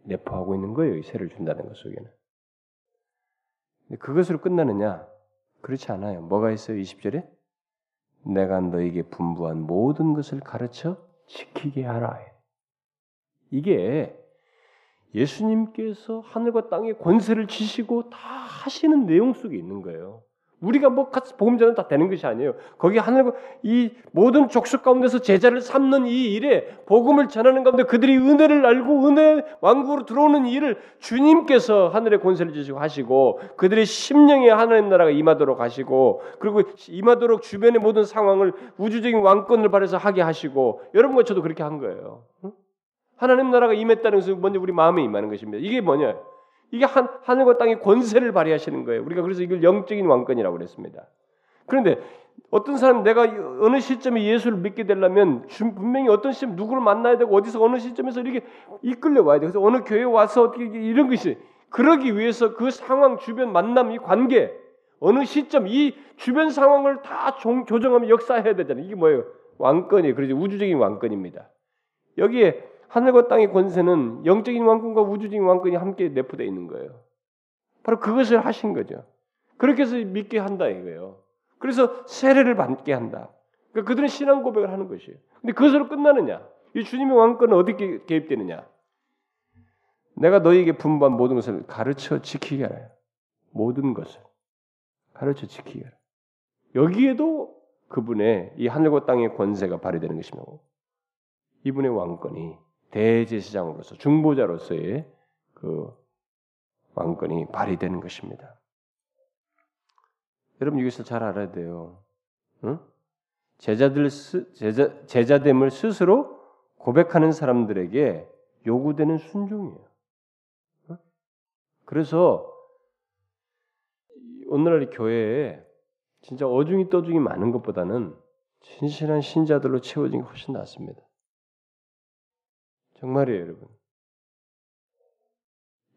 내포하고 있는 거예요. 이 세를 준다는 것 속에는. 그것으로 끝나느냐? 그렇지 않아요. 뭐가 있어요? 20절에? 내가 너에게 분부한 모든 것을 가르쳐 지키게 하라. 이게 예수님께서 하늘과 땅의 권세를 지시고 다 하시는 내용 속에 있는 거예요. 우리가 뭐 전은 다 되는 것이 아니에요. 거기 하늘과 이 모든 족속 가운데서 제자를 삼는 이 일에 복음을 전하는 가운데 그들이 은혜를 알고 은혜 왕국으로 들어오는 일을 주님께서 하늘의 권세를 주시고 하시고 그들의 심령에 하나님 나라가 임하도록 하시고 그리고 임하도록 주변의 모든 상황을 우주적인 왕권을 발해서 하게 하시고 여러분과 저도 그렇게 한 거예요. 하나님 나라가 임했다는 것은 먼저 우리 마음에 임하는 것입니다. 이게 뭐냐? 이게 한, 하늘과 땅의 권세를 발휘하시는 거예요. 우리가 그래서 이걸 영적인 왕권이라고 그랬습니다. 그런데 어떤 사람 내가 어느 시점에 예수를 믿게 되려면 분명히 어떤 시점 누구를 만나야 되고 어디서 어느 시점에서 이렇게 이끌려 와야 돼. 그래서 어느 교회 와서 어떻게 이런 것이 그러기 위해서 그 상황 주변 만남 이 관계 어느 시점 이 주변 상황을 다 조정하면 역사해야 되잖아요. 이게 뭐예요? 왕권이에요. 그래서 우주적인 왕권입니다. 여기에 하늘과 땅의 권세는 영적인 왕권과 우주적인 왕권이 함께 내포되어 있는 거예요. 바로 그것을 하신 거죠. 그렇게 해서 믿게 한다 이거예요. 그래서 세례를 받게 한다. 그러니까 그들은 신앙 고백을 하는 것이에요. 근데 그것으로 끝나느냐? 이 주님의 왕권은 어떻게 개입되느냐? 내가 너희에게 분부한 모든 것을 가르쳐 지키게 하라. 모든 것을 가르쳐 지키게 하라. 여기에도 그분의 이 하늘과 땅의 권세가 발휘되는 것입니다. 이분의 왕권이 대제사장으로서 중보자로서의 그 왕권이 발휘되는 것입니다. 여러분 이것을 잘 알아야 돼요. 응? 제자들 스, 제자 제자됨을 스스로 고백하는 사람들에게 요구되는 순종이에요. 응? 그래서 오늘날 교회에 진짜 어중이 떠중이 많은 것보다는 진실한 신자들로 채워진 게 훨씬 낫습니다. 정말이에요, 여러분.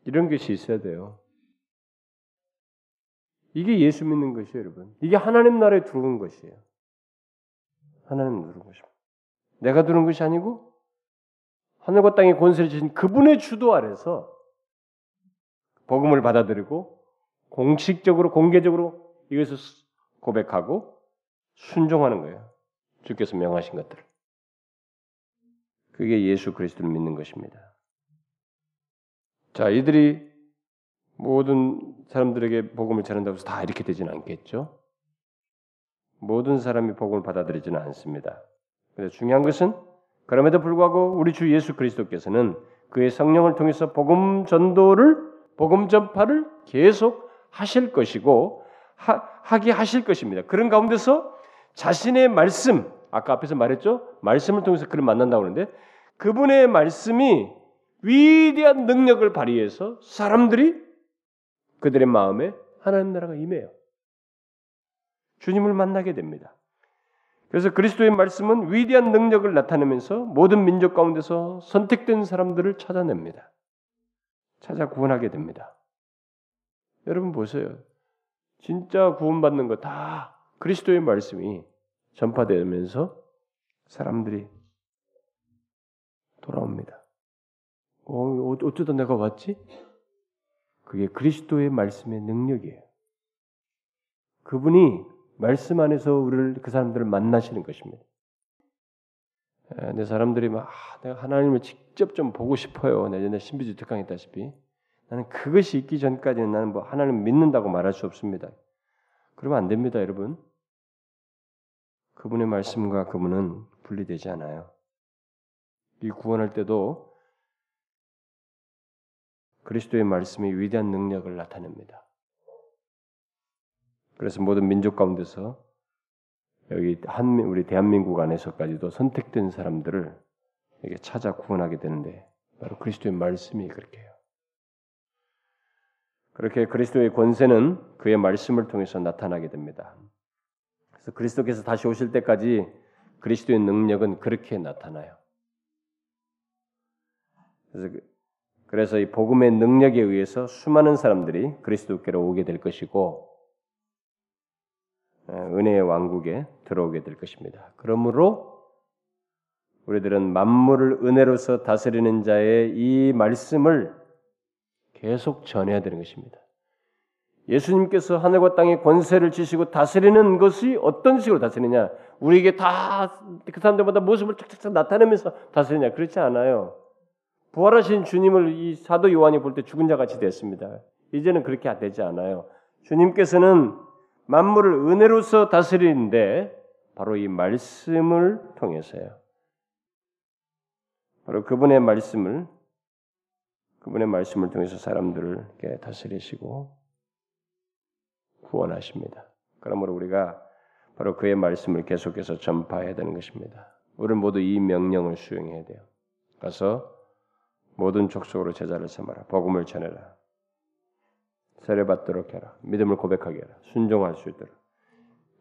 이런 것이 있어야 돼요. 이게 예수 믿는 것이에요, 여러분. 이게 하나님 나라에 들어온 것이에요. 하나님 들어온 것입니다. 내가 들어온 것이 아니고 하늘과 땅의 권세를 주신 그분의 주도 아래서 복음을 받아들이고 공식적으로 공개적으로 이것을 고백하고 순종하는 거예요. 주께서 명하신 것들을. 그게 예수 그리스도를 믿는 것입니다. 자, 이들이 모든 사람들에게 복음을 전한다고 해서 다 이렇게 되지는 않겠죠. 모든 사람이 복음을 받아들이지는 않습니다. 그런데 중요한 것은 그럼에도 불구하고 우리 주 예수 그리스도께서는 그의 성령을 통해서 복음 전도를 복음 전파를 계속 하실 것이고 하, 하게 하실 것입니다. 그런 가운데서 자신의 말씀 아까 앞에서 말했죠. 말씀을 통해서 그를 만난다고 하는데 그분의 말씀이 위대한 능력을 발휘해서 사람들이 그들의 마음에 하나님 나라가 임해요. 주님을 만나게 됩니다. 그래서 그리스도의 말씀은 위대한 능력을 나타내면서 모든 민족 가운데서 선택된 사람들을 찾아냅니다. 찾아 구원하게 됩니다. 여러분 보세요. 진짜 구원받는 거 다 그리스도의 말씀이 전파되면서 사람들이 돌아옵니다. 어, 어쩌다 내가 왔지? 그게 그리스도의 말씀의 능력이에요. 그분이 말씀 안에서 우리를 그 사람들을 만나시는 것입니다. 내 사람들이 막 아, 내가 하나님을 직접 좀 보고 싶어요. 내 전에 신비주 특강했다시피 나는 그것이 있기 전까지는 나는 뭐 하나님 믿는다고 말할 수 없습니다. 그러면 안 됩니다, 여러분. 그분의 말씀과 그분은 분리되지 않아요. 이 구원할 때도 그리스도의 말씀이 위대한 능력을 나타냅니다. 그래서 모든 민족 가운데서 여기 한 우리 대한민국 안에서까지도 선택된 사람들을 이게 찾아 구원하게 되는데 바로 그리스도의 말씀이 그렇게 해요. 그렇게 그리스도의 권세는 그의 말씀을 통해서 나타나게 됩니다. 그래서 그리스도께서 다시 오실 때까지 그리스도의 능력은 그렇게 나타나요. 그래서, 그, 그래서 이 복음의 능력에 의해서 수많은 사람들이 그리스도께로 오게 될 것이고 은혜의 왕국에 들어오게 될 것입니다. 그러므로 우리들은 만물을 은혜로서 다스리는 자의 이 말씀을 계속 전해야 되는 것입니다. 예수님께서 하늘과 땅의 권세를 지시고 다스리는 것이 어떤 식으로 다스리냐? 우리에게 다 그 사람들마다 모습을 착착착 나타내면서 다스리냐? 그렇지 않아요. 부활하신 주님을 이 사도 요한이 볼 때 죽은 자 같이 됐습니다. 이제는 그렇게 되지 않아요. 주님께서는 만물을 은혜로서 다스리는데 바로 이 말씀을 통해서요. 바로 그분의 말씀을 그분의 말씀을 통해서 사람들을 다스리시고 구원하십니다. 그러므로 우리가 바로 그의 말씀을 계속해서 전파해야 되는 것입니다. 우리는 모두 이 명령을 수행해야 돼요. 가서 모든 족속으로 제자를 삼아라. 복음을 전해라. 세례받도록 해라. 믿음을 고백하게 해라. 순종할 수 있도록.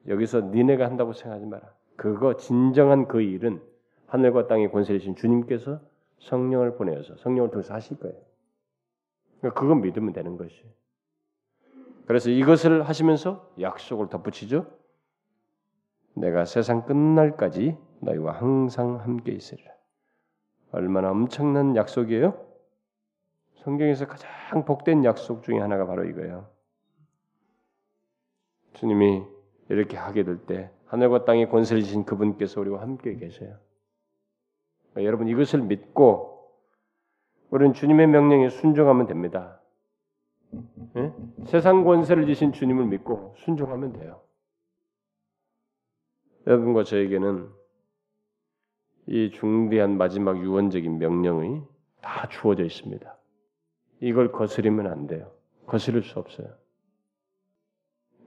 여기서 니네가 한다고 생각하지 마라. 그거 진정한 그 일은 하늘과 땅의 권세이신 주님께서 성령을 보내어서 성령을 통해서 하실 거예요. 그러니까 그건 믿으면 되는 것이. 그래서 이것을 하시면서 약속을 덧붙이죠. 내가 세상 끝날까지 너희와 항상 함께 있으리라. 얼마나 엄청난 약속이에요? 성경에서 가장 복된 약속 중에 하나가 바로 이거예요. 주님이 이렇게 하게 될 때 하늘과 땅의 권세를 지신 그분께서 우리와 함께 계세요. 여러분 이것을 믿고 우리는 주님의 명령에 순종하면 됩니다. 네? 세상 권세를 지신 주님을 믿고 순종하면 돼요. 여러분과 저에게는 이 중대한 마지막 유언적인 명령이 다 주어져 있습니다. 이걸 거스리면 안 돼요. 거스릴 수 없어요.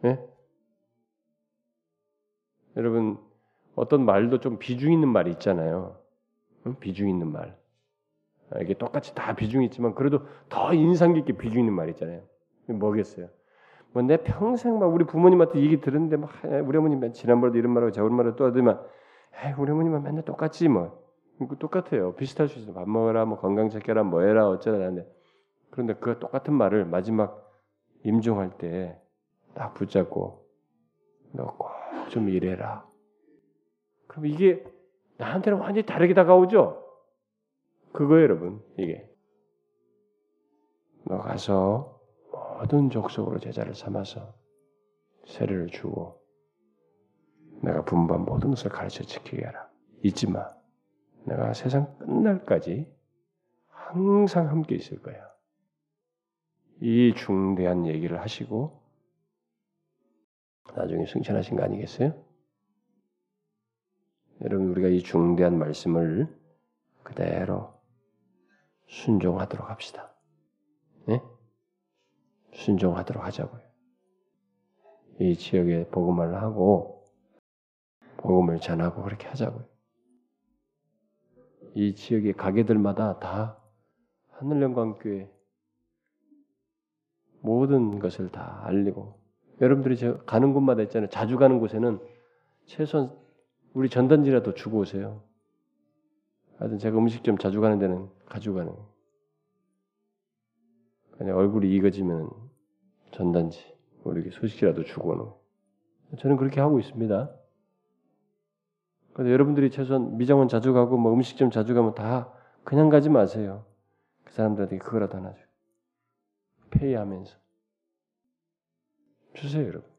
네? 여러분 어떤 말도 좀 비중 있는 말이 있잖아요. 응? 비중 있는 말. 아, 이게 똑같이 다 비중이 있지만 그래도 더 인상 깊게 비중 있는 말 있잖아요. 뭐겠어요? 뭐 내 평생 막 우리 부모님한테 얘기 들었는데 막 우리 어머님 지난번에도 이런 말하고 저런 말을 또 하더만 에이, 우리 어머님은 맨날 똑같지 뭐. 똑같아요. 비슷할 수 있어. 밥 먹어라, 뭐 건강 챙겨라, 뭐 해라 어쩌라 하는데 그런데 그 똑같은 말을 마지막 임종할 때 딱 붙잡고 너 꼭 좀 이래라. 그럼 이게 나한테는 완전히 다르게 다가오죠? 그거예요, 여러분. 이게. 너 가서 모든 족속으로 제자를 삼아서 세례를 주고 내가 분반 모든 것을 가르쳐 지키게 하라. 잊지 마. 내가 세상 끝날까지 항상 함께 있을 거야. 이 중대한 얘기를 하시고 나중에 승천하신 거 아니겠어요? 여러분 우리가 이 중대한 말씀을 그대로 순종하도록 합시다. 네? 순종하도록 하자고요. 이 지역에 복음을 하고 복음을 전하고 그렇게 하자고요. 이 지역의 가게들마다 다 하늘영광교회 모든 것을 다 알리고 여러분들이 저 가는 곳마다 있잖아요. 자주 가는 곳에는 최소한 우리 전단지라도 주고 오세요. 하여튼 제가 음식점 자주 가는 데는 가지고 가는 그냥 얼굴이 익어지면 전단지 우리 소식이라도 주고 오는 저는 그렇게 하고 있습니다. 그래서 여러분들이 최소한 미장원 자주 가고 뭐 음식점 자주 가면 다 그냥 가지 마세요. 그 사람들한테 그거라도 하나 줘. 페이하면서 주세요, 여러분.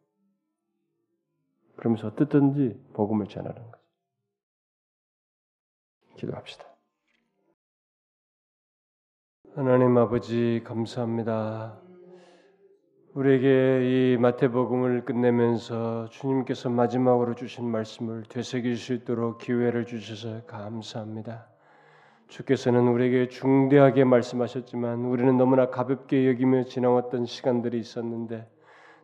그러면서 어떻든지 복음을 전하는 거죠. 기도합시다. 하나님 아버지 감사합니다. 우리에게 이 마태복음을 끝내면서 주님께서 마지막으로 주신 말씀을 되새길 수 있도록 기회를 주셔서 감사합니다. 주께서는 우리에게 중대하게 말씀하셨지만 우리는 너무나 가볍게 여기며 지나왔던 시간들이 있었는데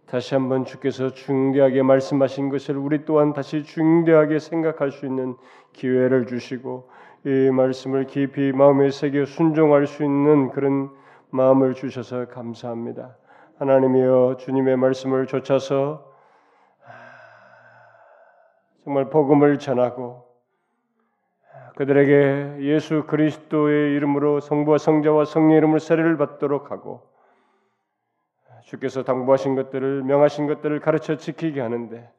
다시 한번 주께서 중대하게 말씀하신 것을 우리 또한 다시 중대하게 생각할 수 있는 기회를 주시고 이 말씀을 깊이 마음에 새겨 순종할 수 있는 그런 마음을 주셔서 감사합니다. 하나님이여 주님의 말씀을 좇아서 정말 복음을 전하고 그들에게 예수 그리스도의 이름으로 성부와 성자와 성령 이름을 세례를 받도록 하고 주께서 당부하신 것들을 명하신 것들을 가르쳐 지키게 하는데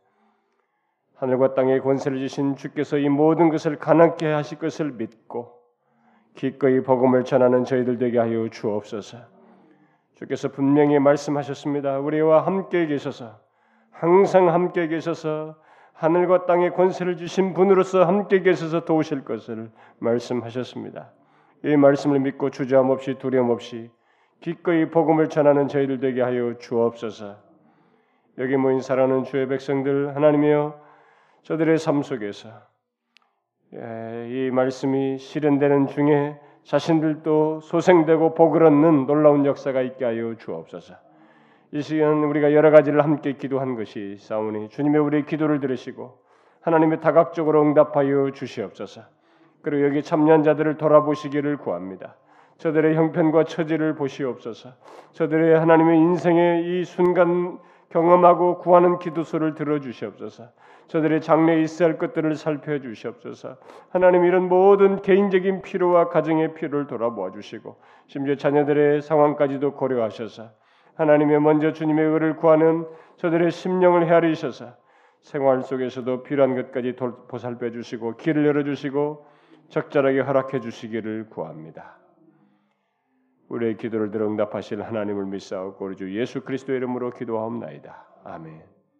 하늘과 땅의 권세를 주신 주께서 이 모든 것을 가난케 하실 것을 믿고 기꺼이 복음을 전하는 저희들 되게 하여 주옵소서. 주께서 분명히 말씀하셨습니다. 우리와 함께 계셔서 항상 함께 계셔서 하늘과 땅의 권세를 주신 분으로서 함께 계셔서 도우실 것을 말씀하셨습니다. 이 말씀을 믿고 주저함 없이 두려움 없이 기꺼이 복음을 전하는 저희들 되게 하여 주옵소서. 여기 모인 사랑하는 주의 백성들 하나님이여 저들의 삶 속에서 예, 이 말씀이 실현되는 중에 자신들도 소생되고 복을 얻는 놀라운 역사가 있게 하여 주옵소서. 이 시간 우리가 여러 가지를 함께 기도한 것이 사오니 주님의 우리의 기도를 들으시고 하나님의 다각적으로 응답하여 주시옵소서. 그리고 여기 참여한 자들을 돌아보시기를 구합니다. 저들의 형편과 처지를 보시옵소서. 저들의 하나님의 인생의 이 순간 경험하고 구하는 기도소를 들어주시옵소서. 저들의 있어야 할 것들을 살펴 주시옵소서. 하나님 이런 모든 개인적인 필요와 가정의 필요를 돌아보아 주시고 심지어 자녀들의 상황까지도 고려하셔서 하나님의 먼저 주님의 의를 구하는 저들의 심령을 헤아리셔서 생활 속에서도 필요한 것까지 보살펴 주시고 길을 열어 주시고 적절하게 허락해 주시기를 구합니다. 우리의 기도를 들어 응답하실 하나님을 믿사옵고 우리 주 예수 그리스도의 이름으로 기도하옵나이다. 아멘.